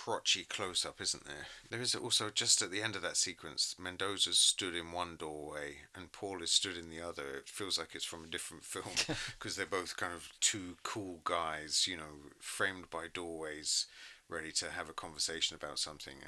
[SPEAKER 2] crotchy close up, isn't there? There is also just at the end of that sequence, Mendoza's stood in one doorway and Paul is stood in the other. It feels like it's from a different film because they're both kind of two cool guys, you know, framed by doorways, ready to have a conversation about something.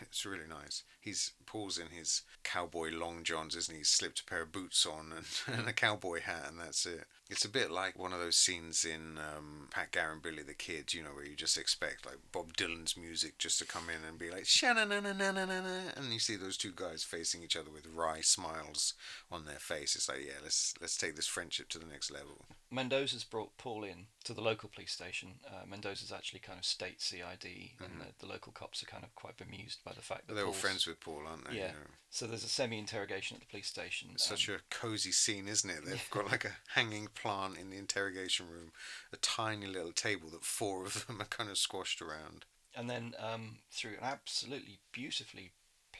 [SPEAKER 2] It's really nice. He's Paul's in his cowboy long johns, isn't he? He's slipped a pair of boots on and, and a cowboy hat, and that's it. It's a bit like one of those scenes in um, Pat Garrett and Billy the Kid, you know, where you just expect like Bob Dylan's music just to come in and be like na na na na na na, and you see those two guys facing each other with wry smiles on their face. It's like, yeah, let's let's take this friendship to the next level.
[SPEAKER 1] Mendoza's brought Paul in to the local police station. Uh, Mendoza's actually kind of state CID, and the, the local cops are kind of quite bemused by the fact that
[SPEAKER 2] Mm-hmm. They're all friends with Paul, aren't they?
[SPEAKER 1] Yeah.
[SPEAKER 2] Know?
[SPEAKER 1] So there's a semi-interrogation at the police station.
[SPEAKER 2] It's such
[SPEAKER 1] um,
[SPEAKER 2] a cozy scene, isn't it? They've got like a hanging plant in the interrogation room, a tiny little table that four of them are kind of squashed around.
[SPEAKER 1] and then um, through an absolutely beautifully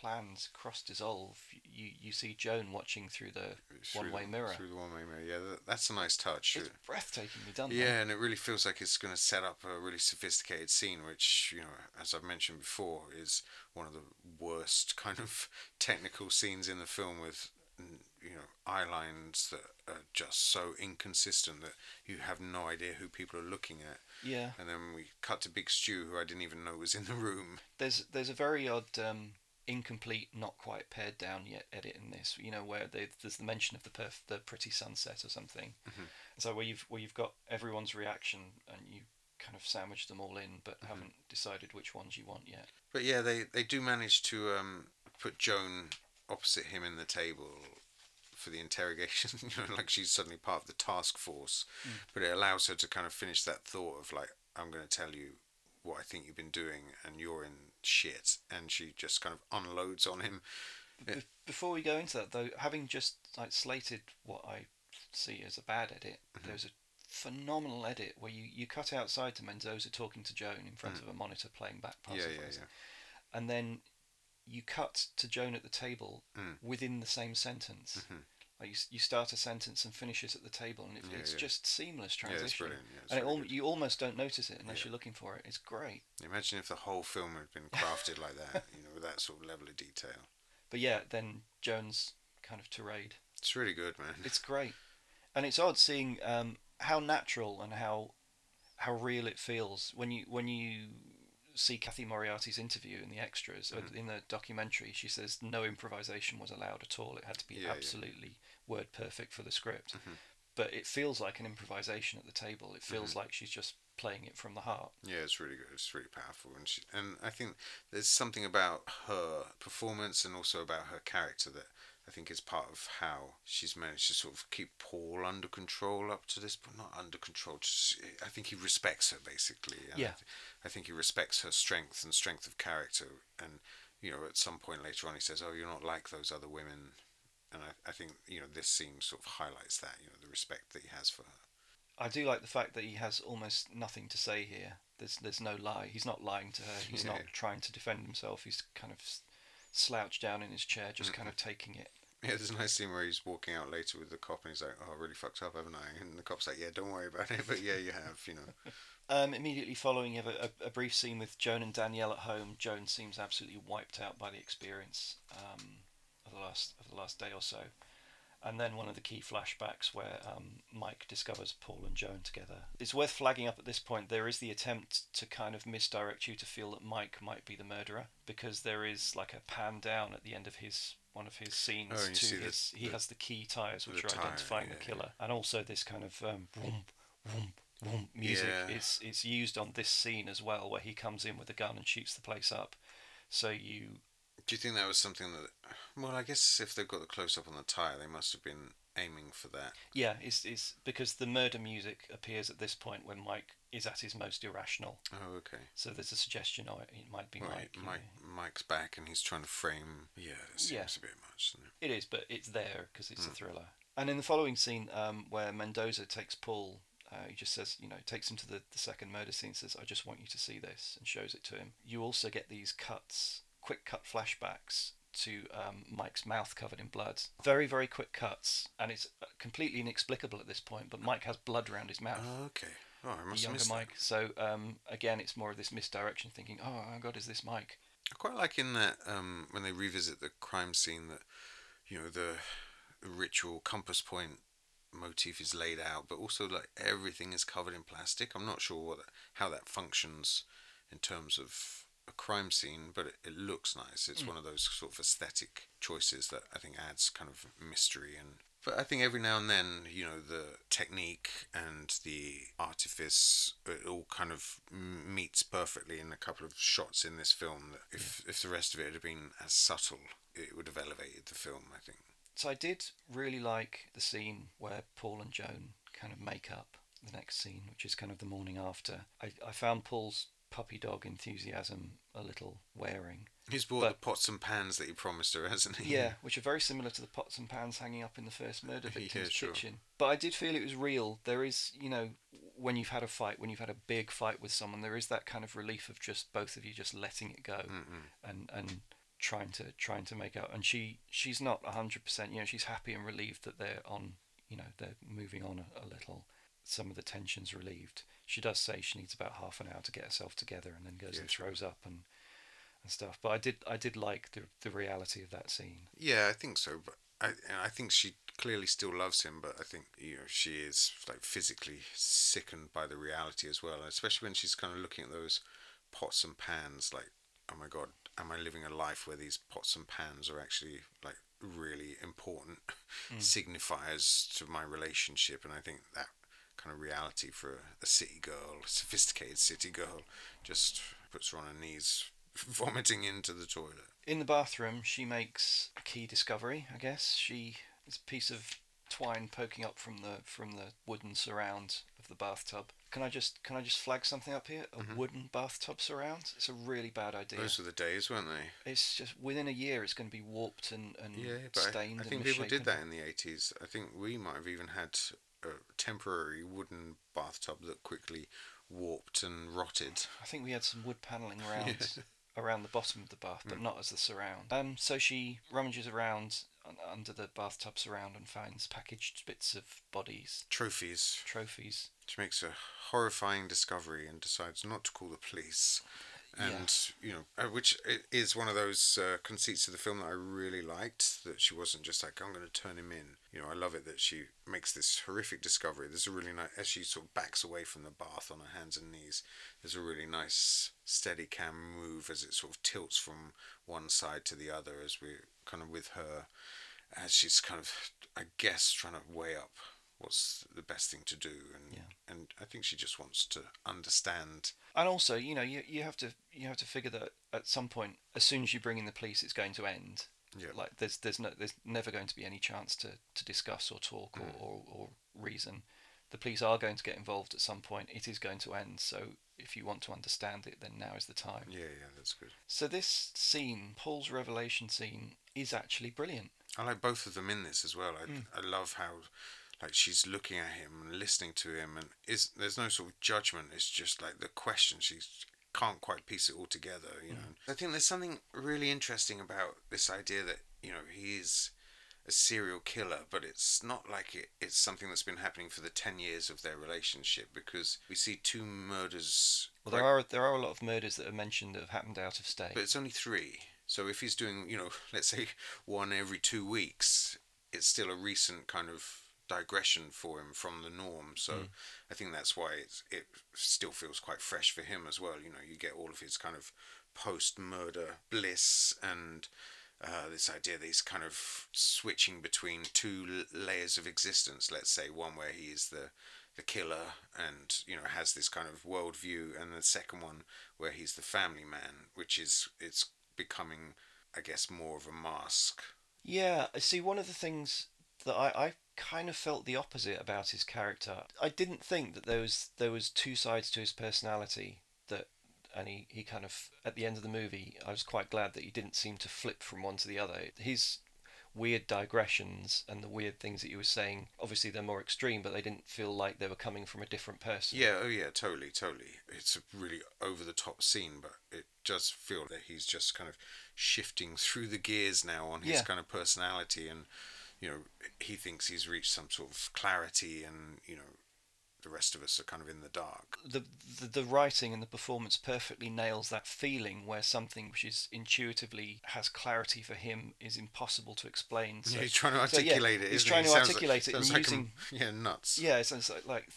[SPEAKER 1] planned cross dissolve, you you see Joan watching through the one-way mirror.
[SPEAKER 2] Through the one-way mirror, yeah, that, that's a nice touch.
[SPEAKER 1] It's breathtakingly done. though.
[SPEAKER 2] Yeah, and it really feels like it's going to set up a really sophisticated scene, which, you know, as I've mentioned before, is one of the worst kind of technical scenes in the film with, you know, eye lines that are just so inconsistent that you have no idea who people are looking at.
[SPEAKER 1] Yeah.
[SPEAKER 2] And then we cut to Big Stu, who I didn't even know was in the room.
[SPEAKER 1] There's there's a very odd um, incomplete, not quite pared down yet edit in this. You know where they, there's the mention of the perf- the pretty sunset or something.
[SPEAKER 2] Mhm.
[SPEAKER 1] So where you've where you've got everyone's reaction and you kind of sandwich them all in, but haven't decided which ones you want yet.
[SPEAKER 2] But yeah, they, they do manage to um, put Joan opposite him in the table for the interrogation. you know, like she's suddenly part of the task force. But it allows her to kind of finish that thought of like, I'm going to tell you what I think you've been doing, and you're in shit. And she just kind of unloads on him. Yeah.
[SPEAKER 1] Be- Before we go into that, though, having just like slated what I see as a bad edit,
[SPEAKER 2] Mm-hmm.
[SPEAKER 1] there's a phenomenal edit where you, you cut outside to Mendoza talking to Joan in front
[SPEAKER 2] Mm.
[SPEAKER 1] of a monitor playing back
[SPEAKER 2] Yeah,
[SPEAKER 1] parts of
[SPEAKER 2] yeah,
[SPEAKER 1] voice.
[SPEAKER 2] yeah.
[SPEAKER 1] and then you cut to Joan at the table
[SPEAKER 2] Mm.
[SPEAKER 1] within the same sentence.
[SPEAKER 2] Mhm.
[SPEAKER 1] Like you, you start a sentence and finish it at the table, and it,
[SPEAKER 2] Yeah,
[SPEAKER 1] it's
[SPEAKER 2] yeah.
[SPEAKER 1] just seamless
[SPEAKER 2] Yeah,
[SPEAKER 1] transition.
[SPEAKER 2] it's brilliant. Yeah, it's
[SPEAKER 1] and it
[SPEAKER 2] really
[SPEAKER 1] al- you almost don't notice it unless you're looking for it. It's great.
[SPEAKER 2] Imagine if the whole film had been crafted like that, you know, with that sort of level of detail.
[SPEAKER 1] But yeah, then Joan's kind of tirade.
[SPEAKER 2] It's really good, man.
[SPEAKER 1] It's great, and it's odd seeing um, how natural and how how real it feels when you when you see Cathy Moriarty's interview in the extras or
[SPEAKER 2] Mhm.
[SPEAKER 1] in the documentary. She says no improvisation was allowed at all. It had to be
[SPEAKER 2] yeah.
[SPEAKER 1] absolutely word perfect for the script.
[SPEAKER 2] Mhm.
[SPEAKER 1] But it feels like an improvisation at the table. It feels
[SPEAKER 2] Mm-hmm.
[SPEAKER 1] like she's just playing it from the heart.
[SPEAKER 2] Yeah, it's really good. It's really powerful, and she, and I think there's something about her performance and also about her character that I think is part of how she's managed to sort of keep Paul under control up to this, but not under control. Just, I think he respects her basically. and I
[SPEAKER 1] Yeah.
[SPEAKER 2] th- I think he respects her strength and strength of character, and you know, at some point later on, he says, "Oh, you're not like those other women." And I, I think you know this scene sort of highlights that you know the respect that he has for her.
[SPEAKER 1] I do like the fact that he has almost nothing to say here. There's there's no lie. He's not lying to her. He's not trying to defend himself. He's kind of slouched down in his chair, just kind of taking it.
[SPEAKER 2] Yeah, there's a nice scene where he's walking out later with the cop and he's like, "Oh, I really fucked up, haven't I?" And the cop's like, "Yeah, don't worry about it, but yeah, you have, you know."
[SPEAKER 1] Um, immediately following, you have a, a, brief scene with Joan and Danielle at home. Joan seems absolutely wiped out by the experience um, the last of the last day or so, and then one of the key flashbacks where um, Mike discovers Paul and Joan together. It's worth flagging up at this point. There is the attempt to kind of misdirect you to feel that Mike might be the murderer because there is like a pan down at the end of his one of his scenes
[SPEAKER 2] Oh,
[SPEAKER 1] to
[SPEAKER 2] see the-
[SPEAKER 1] he
[SPEAKER 2] the-
[SPEAKER 1] has the key tires which are
[SPEAKER 2] tire,
[SPEAKER 1] identifying
[SPEAKER 2] yeah,
[SPEAKER 1] the
[SPEAKER 2] yeah.
[SPEAKER 1] killer, and also this kind of um, music
[SPEAKER 2] Yeah.
[SPEAKER 1] is it's used on this scene as well, where he comes in with a gun and shoots the place up. So you,
[SPEAKER 2] Do you think that was something that? Well, I guess if they've got the close up on the tire, they must have been aiming for that.
[SPEAKER 1] yeah, it's, it's because the murder music appears at this point when Mike is at his most irrational.
[SPEAKER 2] Oh, okay.
[SPEAKER 1] So there's a suggestion, oh, it might be
[SPEAKER 2] Right,
[SPEAKER 1] Mike.
[SPEAKER 2] Mike,
[SPEAKER 1] know.
[SPEAKER 2] Mike's back and he's trying to frame. Yeah, that seems
[SPEAKER 1] Yeah.
[SPEAKER 2] a bit much. It?
[SPEAKER 1] It is, but it's there because it's a
[SPEAKER 2] Mm.
[SPEAKER 1] thriller. And in the following scene, um, where Mendoza takes Paul, uh, he just says, you know, takes him to the, the second murder scene, says, I just want you to see this, and shows it to him. You also get these cuts, quick cut flashbacks to um, Mike's mouth covered in blood. Very, very quick cuts, and it's uh, completely inexplicable at this point, but Mike has blood around his mouth.
[SPEAKER 2] Oh, okay. Oh, I
[SPEAKER 1] the
[SPEAKER 2] must have
[SPEAKER 1] younger
[SPEAKER 2] missed that.
[SPEAKER 1] Mike. So um, again, it's more of this misdirection, thinking, "Oh my God, is this Mike?"
[SPEAKER 2] I quite like in that um, when they revisit the crime scene that you know the ritual compass point motif is laid out, but also like everything is covered in plastic. I'm not sure what how that functions in terms of a crime scene, but it, it looks nice. It's mm. one of those sort of aesthetic choices that I think adds kind of mystery and. But I think every now and then, you know, the technique and the artifice, it all kind of meets perfectly in a couple of shots in this film. That if if the rest of it had been as subtle, it would have elevated the film. I think.
[SPEAKER 1] So I did really like the scene where Paul and Joan kind of make up the next scene, which is kind of the morning after. I, I found Paul's puppy dog enthusiasm a little wearing.
[SPEAKER 2] He's bought
[SPEAKER 1] But-
[SPEAKER 2] the pots and pans that he promised her, hasn't he?
[SPEAKER 1] Yeah, which are very similar to the pots and pans hanging up in the first murder
[SPEAKER 2] Yeah,
[SPEAKER 1] victim's
[SPEAKER 2] sure.
[SPEAKER 1] kitchen. But I did feel it was real. There is, you know, when you've had a fight, when you've had a big fight with someone, there is that kind of relief of just both of you just letting it go and and trying to trying to make out. And she she's not hundred percent. You know, she's happy and relieved that they're on. You know, they're moving on a, a little. Some of the tensions relieved. She does say she needs about half an hour to get herself together, and then goes
[SPEAKER 2] Yeah,
[SPEAKER 1] and throws up and and stuff. But I did I did like the the reality of that scene.
[SPEAKER 2] Yeah, I think so. But I, I think she clearly still loves him. But I think you know she is like physically sickened by the reality as well, especially when she's kind of looking at those pots and pans. Like, oh my god, am I living a life where these pots and pans are actually like really important mm. signifiers to my relationship? And I think that kind of reality for a city girl, a sophisticated city girl, just puts her on her knees, vomiting into the toilet.
[SPEAKER 1] In the bathroom, she makes a key discovery. I guess she it's a piece of twine poking up from the from the wooden surround of the bathtub. Can I just can I just flag something up here? A wooden bathtub surround. It's a really bad idea.
[SPEAKER 2] Mm-hmm. Those were the days, weren't they?
[SPEAKER 1] It's just within a year, it's going to be warped and, and
[SPEAKER 2] Yeah, I,
[SPEAKER 1] stained.
[SPEAKER 2] I
[SPEAKER 1] and
[SPEAKER 2] think people did that in the eighties. I think we might have even had a temporary wooden bathtub that quickly warped and rotted.
[SPEAKER 1] I think we had some wood panelling around around the bottom of the bath, but not as the surround. Um, so she rummages around under the bathtub surround and finds packaged bits of bodies,
[SPEAKER 2] Trophies.
[SPEAKER 1] trophies.
[SPEAKER 2] She makes a horrifying discovery and decides not to call the police. And you know, uh, which is one of those uh, conceits of the film that I really liked. That she wasn't just like, "I'm going to turn him in." You know, I love it that she makes this horrific discovery. There's a really nice as she sort of backs away from the bath on her hands and knees. There's a really nice Steadicam move as it sort of tilts from one side to the other as we kind of with her as she's kind of I guess trying to weigh up what's the best thing to do and
[SPEAKER 1] Yeah.
[SPEAKER 2] and I think she just wants to understand
[SPEAKER 1] And also, you know, you you have to you have to figure that at some point, as soon as you bring in the police, it's going to end.
[SPEAKER 2] Yeah.
[SPEAKER 1] Like there's there's no there's never going to be any chance to, to discuss or talk or, mm. or, or reason. The police are going to get involved at some point. It is going to end. So if you want to understand it, then now is the time.
[SPEAKER 2] yeah yeah that's good
[SPEAKER 1] So this scene, Paul's revelation scene, is actually brilliant.
[SPEAKER 2] I like both of them in this as well I, hmm. I love how like she's looking at him and listening to him and is there's no sort of judgment it's just like the question she can't quite piece it all together you know mm. I think there's something really interesting about this idea that you know he is a serial killer, but it's not like it, it's something that's been happening for the 10 years of their relationship because we see two murders.
[SPEAKER 1] Well, there are there are a lot of murders that are mentioned that have happened out of state.
[SPEAKER 2] But it's only three. So if he's doing, you know, let's say one every two weeks, it's still a recent kind of digression for him from the norm. So I think that's why it still feels quite fresh for him as well. You know, you get all of his kind of post murder bliss and uh, this idea that he's kind of switching between two l- layers of existence. Let's say one where he is the the killer and you know has this kind of worldview, and the second one where he's the family man, which is it's becoming, I guess, more of a mask.
[SPEAKER 1] Yeah, I see. One of the things that I, I kind of felt the opposite about his character. I didn't think that there was there was two sides to his personality that, and he, he kind of at the end of the movie, I was quite glad that he didn't seem to flip from one to the other. His weird digressions and the weird things that he was saying, obviously they're more extreme, but they didn't feel like they were coming from a different person.
[SPEAKER 2] Yeah, oh yeah, totally, totally. It's a really over the top scene, but it does feel that he's just kind of shifting through the gears now on his
[SPEAKER 1] Yeah.
[SPEAKER 2] kind of personality, and you know he thinks he's reached some sort of clarity, and you know the rest of us are kind of in the dark.
[SPEAKER 1] the, the the writing and the performance perfectly nails that feeling where something which is intuitively has clarity for him is impossible to explain. So,
[SPEAKER 2] Yeah, he's trying to
[SPEAKER 1] so, yeah,
[SPEAKER 2] articulate it.
[SPEAKER 1] He's
[SPEAKER 2] isn't
[SPEAKER 1] trying
[SPEAKER 2] he?
[SPEAKER 1] to
[SPEAKER 2] Sounds like-
[SPEAKER 1] articulate it and
[SPEAKER 2] like
[SPEAKER 1] using
[SPEAKER 2] a- yeah nuts.
[SPEAKER 1] yeah, it's, it's like, like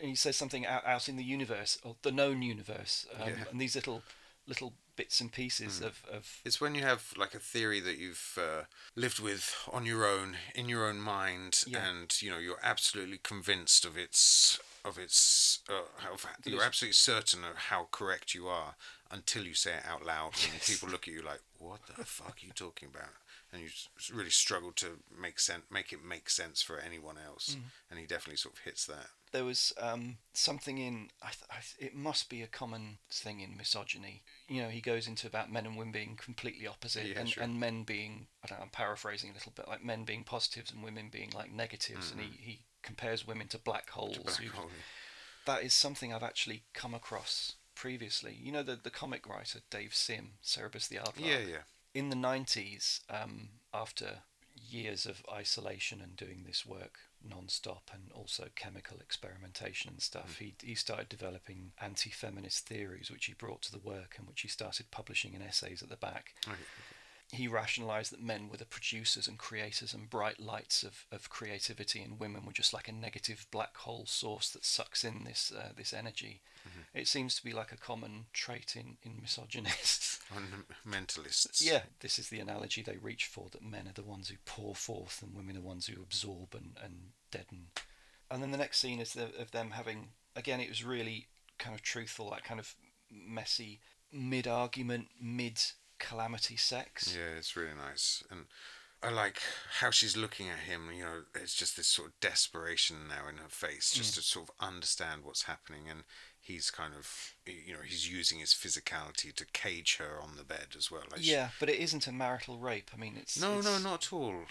[SPEAKER 1] he says something out, out in the universe or the known universe, um,
[SPEAKER 2] Yeah.
[SPEAKER 1] and these little little bits and pieces
[SPEAKER 2] Mm.
[SPEAKER 1] of, of
[SPEAKER 2] It's when you have like a theory that you've uh, lived with on your own, in your own mind,
[SPEAKER 1] Yeah.
[SPEAKER 2] and you know you're absolutely convinced of its of its. Uh, of, you're absolutely certain of how correct you are until you say it out loud, and
[SPEAKER 1] Yes.
[SPEAKER 2] people look at you like, "What the fuck are you talking about?" And you really struggle to make sense, make it make sense for anyone else.
[SPEAKER 1] Mm.
[SPEAKER 2] And he definitely sort of hits that.
[SPEAKER 1] there was um, something in I, th- I th- it must be a common thing in misogyny you know he goes into about men and women being completely opposite
[SPEAKER 2] Yeah,
[SPEAKER 1] and,
[SPEAKER 2] sure.
[SPEAKER 1] and men being I don't know, I'm paraphrasing a little bit like men being positives and women being like negatives and he, he compares women to black holes
[SPEAKER 2] Black
[SPEAKER 1] who-
[SPEAKER 2] hole.
[SPEAKER 1] that is something I've actually come across previously you know the, the comic writer Dave Sim Cerebus the Aardvark
[SPEAKER 2] Yeah, yeah.
[SPEAKER 1] in the 90s, um, after years of isolation and doing this work non-stop and also chemical experimentation and stuff, mm. he, he started developing anti-feminist theories, which he brought to the work and which he started publishing in essays at the back.
[SPEAKER 2] Okay.
[SPEAKER 1] He rationalized that men were the producers and creators and bright lights of, of creativity, and women were just like a negative black hole source that sucks in this uh, this energy. It seems to be like a common trait in, in misogynists.
[SPEAKER 2] On mentalists.
[SPEAKER 1] Yeah, this is the analogy they reach for that men are the ones who pour forth and women are the ones who absorb and, and deaden. And then the next scene is the, of them having, again, it was really kind of truthful, that kind of messy mid argument, mid calamity sex.
[SPEAKER 2] Yeah, it's really nice, and I like how she's looking at him. You know, there's just this sort of desperation now in her face, just mm. to sort of understand what's happening, and he's kind of, you know, he's using his physicality to cage her on the bed as well. Like she-
[SPEAKER 1] Yeah, but it isn't a marital rape. I mean, it's.
[SPEAKER 2] no, no, not at all.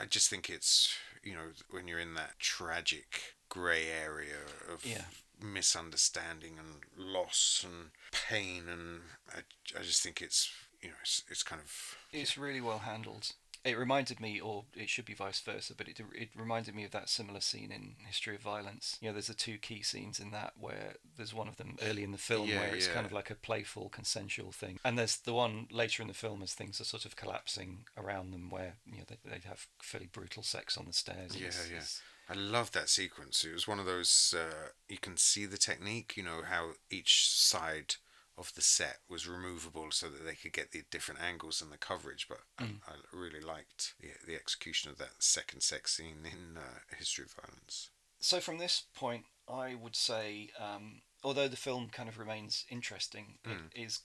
[SPEAKER 2] I just think it's, you know, when you're in that tragic grey area of
[SPEAKER 1] Yeah.
[SPEAKER 2] misunderstanding and loss and pain, and I, I just think it's, you know, it's, it's kind of
[SPEAKER 1] It's really well handled. It reminded me, or it should be vice versa, but it it reminded me of that similar scene in History of Violence. You know, there's the two key scenes in that where there's one of them early in the film
[SPEAKER 2] Yeah,
[SPEAKER 1] where it's
[SPEAKER 2] yeah.
[SPEAKER 1] kind of like a playful, consensual thing, and there's the one later in the film as things are sort of collapsing around them where you know they they have fairly brutal sex on the stairs.
[SPEAKER 2] Yeah,
[SPEAKER 1] it's-
[SPEAKER 2] yeah.
[SPEAKER 1] it's-
[SPEAKER 2] I love that sequence. It was one of those uh, you can see the technique. You know how each side of the set was removable so that they could get the different angles and the coverage. But
[SPEAKER 1] Mm.
[SPEAKER 2] I, I really liked the, the execution of that second sex scene in uh, History of Violence.
[SPEAKER 1] So from this point, I would say, um, although the film kind of remains interesting,
[SPEAKER 2] Mm.
[SPEAKER 1] it is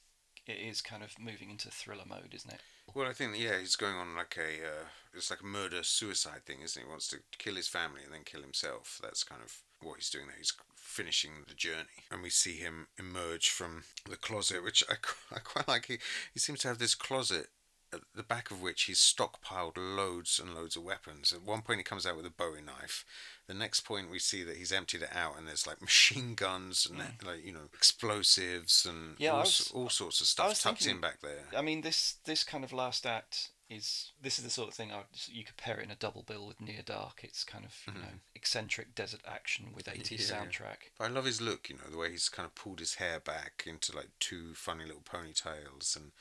[SPEAKER 1] it is kind of moving into thriller mode, isn't it?
[SPEAKER 2] Well, I think yeah, he's going on like a uh, it's like a murder suicide thing, isn't he? He wants to kill his family and then kill himself. That's kind of what he's doing there. He's finishing the journey, and we see him emerge from the closet, which I, I quite like. He he seems to have this closet. At the back of which he's stockpiled loads and loads of weapons. At one point, he comes out with a Bowie knife. The next point, we see that he's emptied it out, and there's like machine guns and mm. like you know explosives and
[SPEAKER 1] Yeah,
[SPEAKER 2] all,
[SPEAKER 1] was-
[SPEAKER 2] all sorts of stuff tucked
[SPEAKER 1] thinking-
[SPEAKER 2] in back there.
[SPEAKER 1] I mean, this this kind of last act is this is the sort of thing I would, you could pair it in a double bill with Near Dark. It's kind of you know eccentric desert action with 80s
[SPEAKER 2] Mm-hmm. Yeah,
[SPEAKER 1] soundtrack.
[SPEAKER 2] But I love his look, you know, the way he's kind of pulled his hair back into like two funny little ponytails and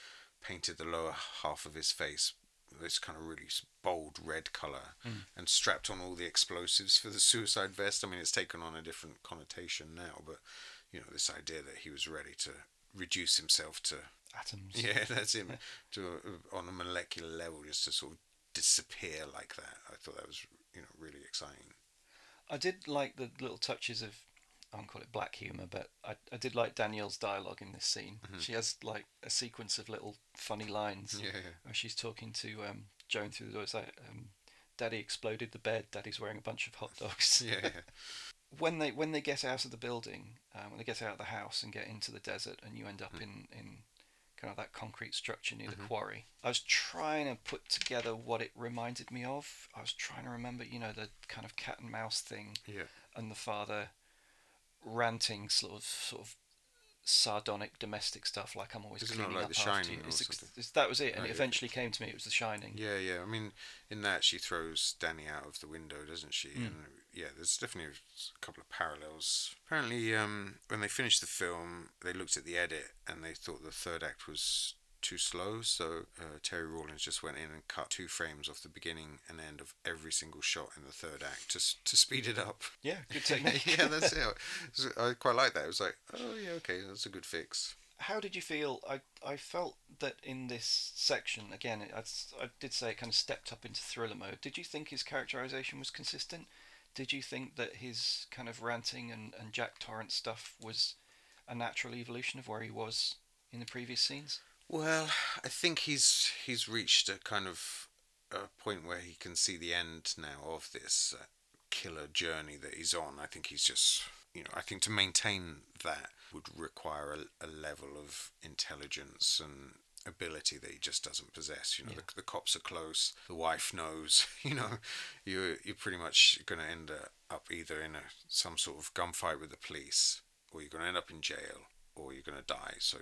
[SPEAKER 2] painted the lower half of his face this kind of really bold red colour and strapped on all the explosives for the suicide vest. I mean, it's taken on a different connotation now, but you know, this idea that he was ready to reduce himself to
[SPEAKER 1] Atoms.
[SPEAKER 2] yeah, that's him to on a molecular level, just to sort of disappear like that. I thought that was you know really exciting.
[SPEAKER 1] I did like the little touches of I won't call it black humour, but I, I did like Danielle's dialogue in this scene. She has like a sequence of little funny lines
[SPEAKER 2] Mm-hmm. Yeah, yeah.
[SPEAKER 1] where she's talking to um, Joan through the door. It's like, um, Daddy exploded the bed. Daddy's wearing a bunch of hot dogs.
[SPEAKER 2] Yeah, yeah.
[SPEAKER 1] when they when they get out of the building, um, when they get out of the house and get into the desert, and you end
[SPEAKER 2] Mm.
[SPEAKER 1] up in in kind of that concrete structure near
[SPEAKER 2] Mm-hmm.
[SPEAKER 1] the quarry. I was trying to put together what it reminded me of. I was trying to remember, you know, the kind of cat and mouse thing,
[SPEAKER 2] Yeah.
[SPEAKER 1] and the father ranting sort of sort of sardonic domestic stuff like I'm always
[SPEAKER 2] Is it
[SPEAKER 1] cleaning
[SPEAKER 2] like
[SPEAKER 1] up
[SPEAKER 2] The
[SPEAKER 1] after
[SPEAKER 2] Shining
[SPEAKER 1] you. It's ex- it's- that was it, and it
[SPEAKER 2] yeah.
[SPEAKER 1] eventually came to me. It was The Shining.
[SPEAKER 2] Yeah, yeah. I mean, in that she throws Danny out of the window, doesn't she?
[SPEAKER 1] Mm.
[SPEAKER 2] And yeah, there's definitely a couple of parallels. Apparently, um, when they finished the film, they looked at the edit and they thought the third act was too slow. So uh, Terry Rawlings just went in and cut two frames off the beginning and end of every single shot in the third act to to speed it up.
[SPEAKER 1] Yeah, good technique.
[SPEAKER 2] yeah, that's it. So I quite like that. It was like, oh yeah, okay, that's a good fix.
[SPEAKER 1] How did you feel? I I felt that in this section again, I, I did say it kind of stepped up into thriller mode. Did you think his characterization was consistent? Did you think that his kind of ranting and, and Jack Torrance stuff was a natural evolution of where he was in the previous scenes?
[SPEAKER 2] Well, I think he's he's reached a kind of a point where he can see the end now of this uh, killer journey that he's on. I think he's just you know I think to maintain that would require a, a level of intelligence and ability that he just doesn't possess. You know,
[SPEAKER 1] Yeah.
[SPEAKER 2] the, the cops are close. The wife knows. You know, you're you're pretty much going to end up either in a some sort of gunfight with the police, or you're going to end up in jail, or you're going to die. So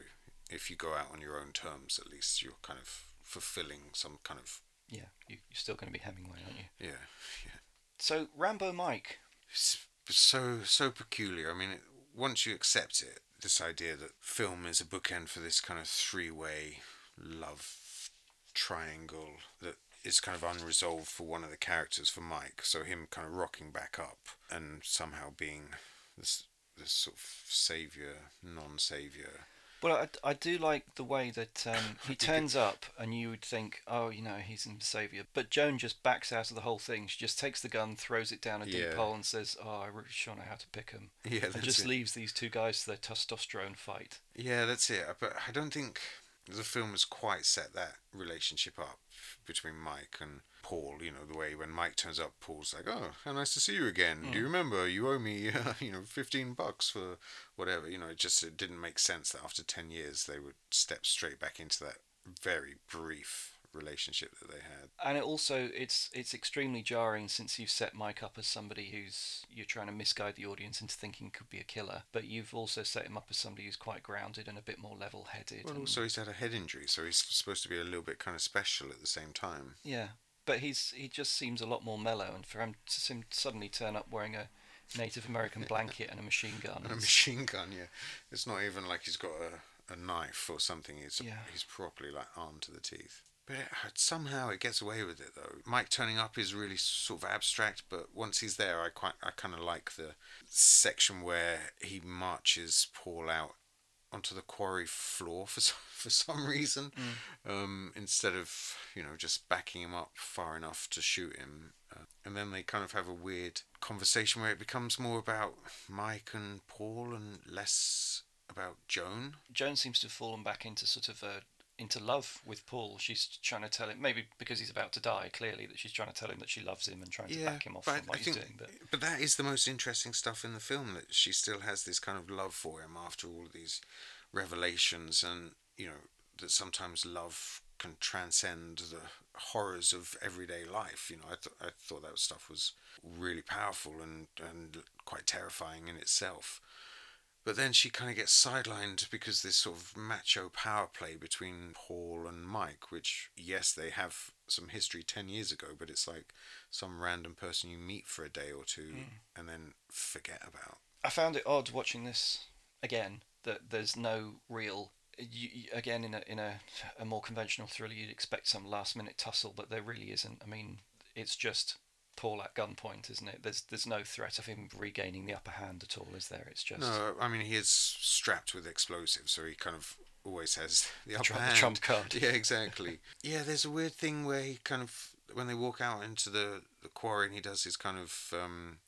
[SPEAKER 2] if you go out on your own terms, at least you're kind of fulfilling some kind of
[SPEAKER 1] Yeah, you, you're still going to be Hemingway, aren't you?
[SPEAKER 2] yeah, yeah.
[SPEAKER 1] So Rambo Mike,
[SPEAKER 2] It's so so peculiar. I mean, it, once you accept it, this idea that film is a bookend for this kind of three-way love triangle that is kind of unresolved for one of the characters for Mike. So him kind of rocking back up and somehow being this this sort of savior, non-savior.
[SPEAKER 1] Well, I, I do like the way that um, he turns up, and you would think, oh, you know, he's in Saviour. But Joan just backs out of the whole thing. She just takes the gun, throws it down a deep
[SPEAKER 2] Yeah.
[SPEAKER 1] hole, and says, "Oh, I really sure know how to pick 'em,"
[SPEAKER 2] Yeah,
[SPEAKER 1] and just
[SPEAKER 2] it.
[SPEAKER 1] leaves these two guys to their testosterone fight.
[SPEAKER 2] Yeah, that's it. But I don't think the film has quite set that relationship up between Mike and Paul. You know, the way when Mike turns up, Paul's like, "Oh, how nice to see you again. Do you mm. remember? You owe me, you know, fifteen bucks for whatever." You know, it just it didn't make sense that after ten years they would step straight back into that very brief relationship that they had.
[SPEAKER 1] And it also it's it's extremely jarring since you've set Mike up as somebody who's you're trying to misguide the audience into thinking could be a killer, but you've also set him up as somebody who's quite grounded and a bit more level-headed.
[SPEAKER 2] Well,
[SPEAKER 1] and-
[SPEAKER 2] also he's had a head injury, so he's supposed to be a little bit kind of special at the same time.
[SPEAKER 1] Yeah, but he's he just seems a lot more mellow, and for him to suddenly turn up wearing a Native American blanket and a machine gun,
[SPEAKER 2] And a machine gun, yeah. It's not even like he's got a, a knife or something. He's
[SPEAKER 1] Yeah.
[SPEAKER 2] he's properly like armed to the teeth. But it, somehow it gets away with it though. Mike turning up is really sort of abstract, but once he's there, I quite I kind of like the section where he marches Paul out onto the quarry floor for some, for some reason, um, instead of you know just backing him up far enough to shoot him. Uh, and then they kind of have a weird conversation where it becomes more about Mike and Paul and less about Joan.
[SPEAKER 1] Joan seems to have fallen back into sort of a into love with Paul. She's trying to tell him maybe because he's about to die. Clearly, that she's trying to tell him that she loves him and trying to back him off from what
[SPEAKER 2] I
[SPEAKER 1] he's
[SPEAKER 2] think,
[SPEAKER 1] doing. But
[SPEAKER 2] but that is the most interesting stuff in the film that she still has this kind of love for him after all these revelations, and you know that sometimes love can transcend the horrors of everyday life. You know, I, th- I thought that stuff was really powerful and and quite terrifying in itself. But then she kind of gets sidelined because this sort of macho power play between Paul and Mike, which, yes, they have some history 10 years ago, but it's like some random person you meet for a day or two hmm. and then forget about.
[SPEAKER 1] I found it odd watching this again that there's no real. You- again, in a in a, a more conventional thriller, you'd expect some last minute tussle, but there really isn't. I mean, it's just Paul at gunpoint, isn't it? There's there's no threat of him regaining the upper hand at all, is there? It's just
[SPEAKER 2] No, I mean, he is strapped with explosives, so he kind of always has the upper
[SPEAKER 1] trump- the trump card.
[SPEAKER 2] Yeah, exactly. yeah, there's a weird thing where he kind of, when they walk out into the, the quarry and he does his kind of um,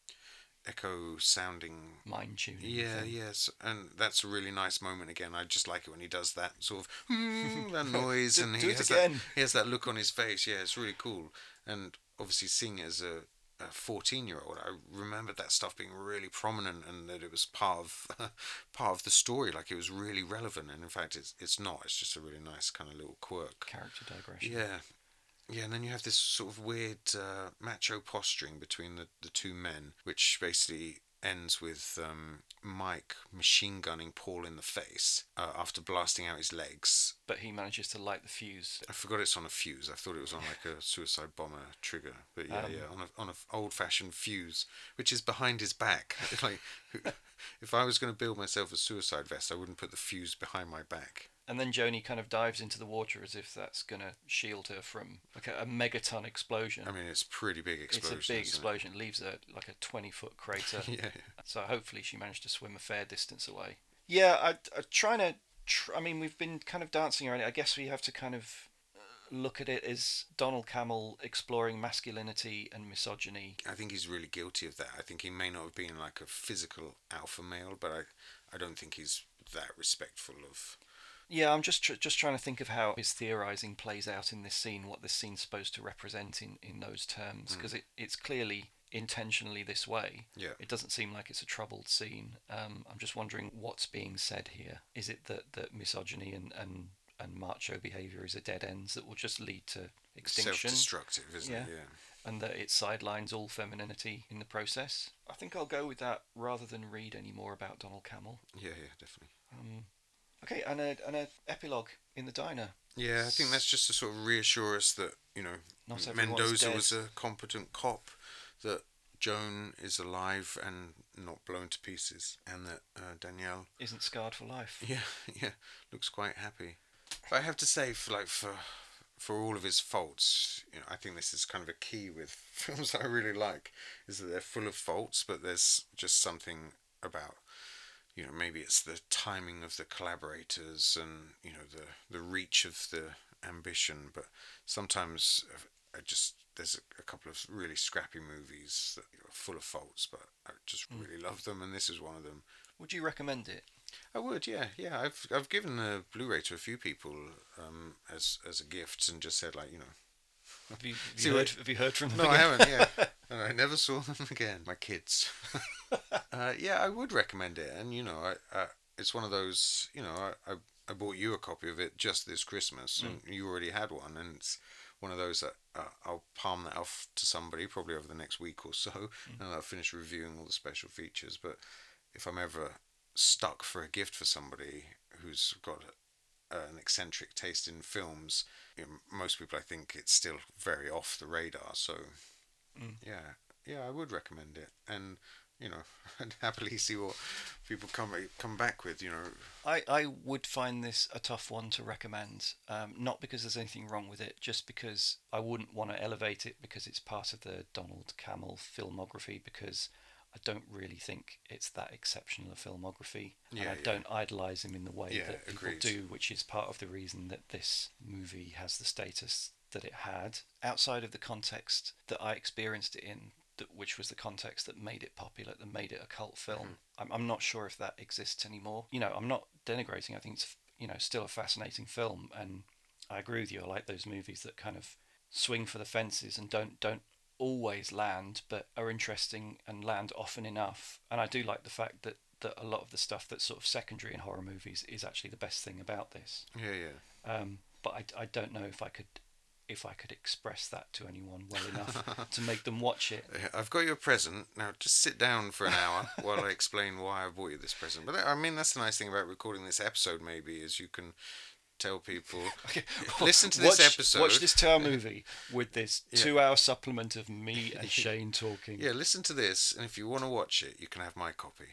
[SPEAKER 2] echo sounding
[SPEAKER 1] mind tuning.
[SPEAKER 2] Yeah,
[SPEAKER 1] thing.
[SPEAKER 2] yes, and that's a really nice moment again. I just like it when he does that sort of "Hmm," that noise,
[SPEAKER 1] Do-
[SPEAKER 2] and he
[SPEAKER 1] it
[SPEAKER 2] has
[SPEAKER 1] again.
[SPEAKER 2] that he has that look on his face. Yeah, it's really cool. And obviously, seeing it as a a fourteen-year-old, I remember that stuff being really prominent, and that it was part of part of the story. Like it was really relevant, and in fact, it's it's not. It's just a really nice kind of little quirk.
[SPEAKER 1] Character digression.
[SPEAKER 2] Yeah. Yeah, and then you have this sort of weird uh, macho posturing between the, the two men, which basically ends with um, Mike machine gunning Paul in the face uh, after blasting out his legs.
[SPEAKER 1] But he manages to light the fuse.
[SPEAKER 2] I forgot it's on a fuse. I thought it was on like a suicide bomber trigger, but yeah,
[SPEAKER 1] Um,
[SPEAKER 2] yeah, on a on a old fashioned fuse, which is behind his back. like, if I was going to build myself a suicide vest, I wouldn't put the fuse behind my back.
[SPEAKER 1] And then Joni kind of dives into the water as if that's going to shield her from like a, a megaton explosion.
[SPEAKER 2] I mean, it's pretty big explosion.
[SPEAKER 1] it's a big explosion. It leaves a like a twenty foot crater.
[SPEAKER 2] yeah.
[SPEAKER 1] So hopefully she managed to swim a fair distance away. Yeah, I, I'm trying to tr- I mean, we've been kind of dancing around it. I guess we have to kind of uh, look at it as Donald Cammell exploring masculinity and misogyny.
[SPEAKER 2] I think he's really guilty of that. I think he may not have been like a physical alpha male, but I, I don't think he's that respectful of.
[SPEAKER 1] Yeah, I'm just tr- just trying to think of how his theorizing plays out in this scene, what this scene's supposed to represent in, in those terms, because it, it's clearly intentionally this way.
[SPEAKER 2] Yeah.
[SPEAKER 1] It doesn't seem like it's a troubled scene. Um, I'm just wondering what's being said here. Is it that, that misogyny and, and, and macho behaviour is a dead end that will just lead to extinction?
[SPEAKER 2] Self-destructive, isn't
[SPEAKER 1] Yeah.
[SPEAKER 2] it? Yeah.
[SPEAKER 1] and that it sidelines all femininity in the process. I think I'll go with that rather than read any more about Donald Cammell.
[SPEAKER 2] Yeah, yeah, definitely.
[SPEAKER 1] Um, okay, and a and a epilogue in the diner.
[SPEAKER 2] Yeah, I think that's just to sort of reassure us that you know
[SPEAKER 1] Not
[SPEAKER 2] Mendoza was a competent cop, that Joan is alive and not blown to pieces, and that uh, Danielle,
[SPEAKER 1] Isn't scarred for life.
[SPEAKER 2] yeah, yeah, looks quite happy. But I have to say, for like for for all of his faults, you know, I think this is kind of a key with films that I really like, is that they're full of faults, but there's just something about you know maybe it's the timing of the collaborators and you know the the reach of the ambition but sometimes I just there's a, a couple of really scrappy movies that are full of faults but I just really love them and this is one of them.
[SPEAKER 1] Would you recommend it?
[SPEAKER 2] I would yeah yeah. I've I've given the Blu-ray to a few people um as as a gift and just said like you know
[SPEAKER 1] Have you, have
[SPEAKER 2] See
[SPEAKER 1] you, heard, have you heard from them?
[SPEAKER 2] no, I haven't. Yeah, and I never saw them again. My kids. uh, yeah, I would recommend it, and you know, I, I it's one of those. You know, I, I I bought you a copy of it just this Christmas, and you already had one, and it's one of those that uh, I'll palm that off to somebody probably over the next week or so, and I'll finish reviewing all the special features. But if I'm ever stuck for a gift for somebody who's got an eccentric taste in films, you know, most people I think it's still very off the radar. So, yeah, yeah, I would recommend it, and you know, I'd happily see what people come come back with. You know,
[SPEAKER 1] I, I would find this a tough one to recommend. Um, not because there's anything wrong with it, just because I wouldn't want to elevate it because it's part of the Donald Cammell filmography. Because I don't really think it's that exceptional a filmography, and I
[SPEAKER 2] yeah.
[SPEAKER 1] don't idolize him in the way
[SPEAKER 2] Yeah,
[SPEAKER 1] that people
[SPEAKER 2] agreed.
[SPEAKER 1] do, which is part of the reason that this movie has the status that it had. Outside of the context that I experienced it in, that, which was the context that made it popular, that made it a cult film. Mm-hmm. I'm, I'm not sure if that exists anymore. You know, I'm not denigrating. I think it's you know still a fascinating film, and I agree with you. I like those movies that kind of swing for the fences and don't don't always land, but are interesting and land often enough. And I do like the fact that that a lot of the stuff that's sort of secondary in horror movies is actually the best thing about this.
[SPEAKER 2] yeah, yeah.
[SPEAKER 1] Um, but I, I don't know if I could if I could express that to anyone well enough to make them watch it.
[SPEAKER 2] I've got you a present. Now just sit down for an hour while I explain why I bought you this present. But I mean, that's the nice thing about recording this episode. Maybe is you can tell people. Listen to this
[SPEAKER 1] watch,
[SPEAKER 2] episode.
[SPEAKER 1] Watch this two-hour movie with this
[SPEAKER 2] Yeah.
[SPEAKER 1] two-hour supplement of me and Shane talking.
[SPEAKER 2] Yeah, listen to this, and if you want to watch it, you can have my copy.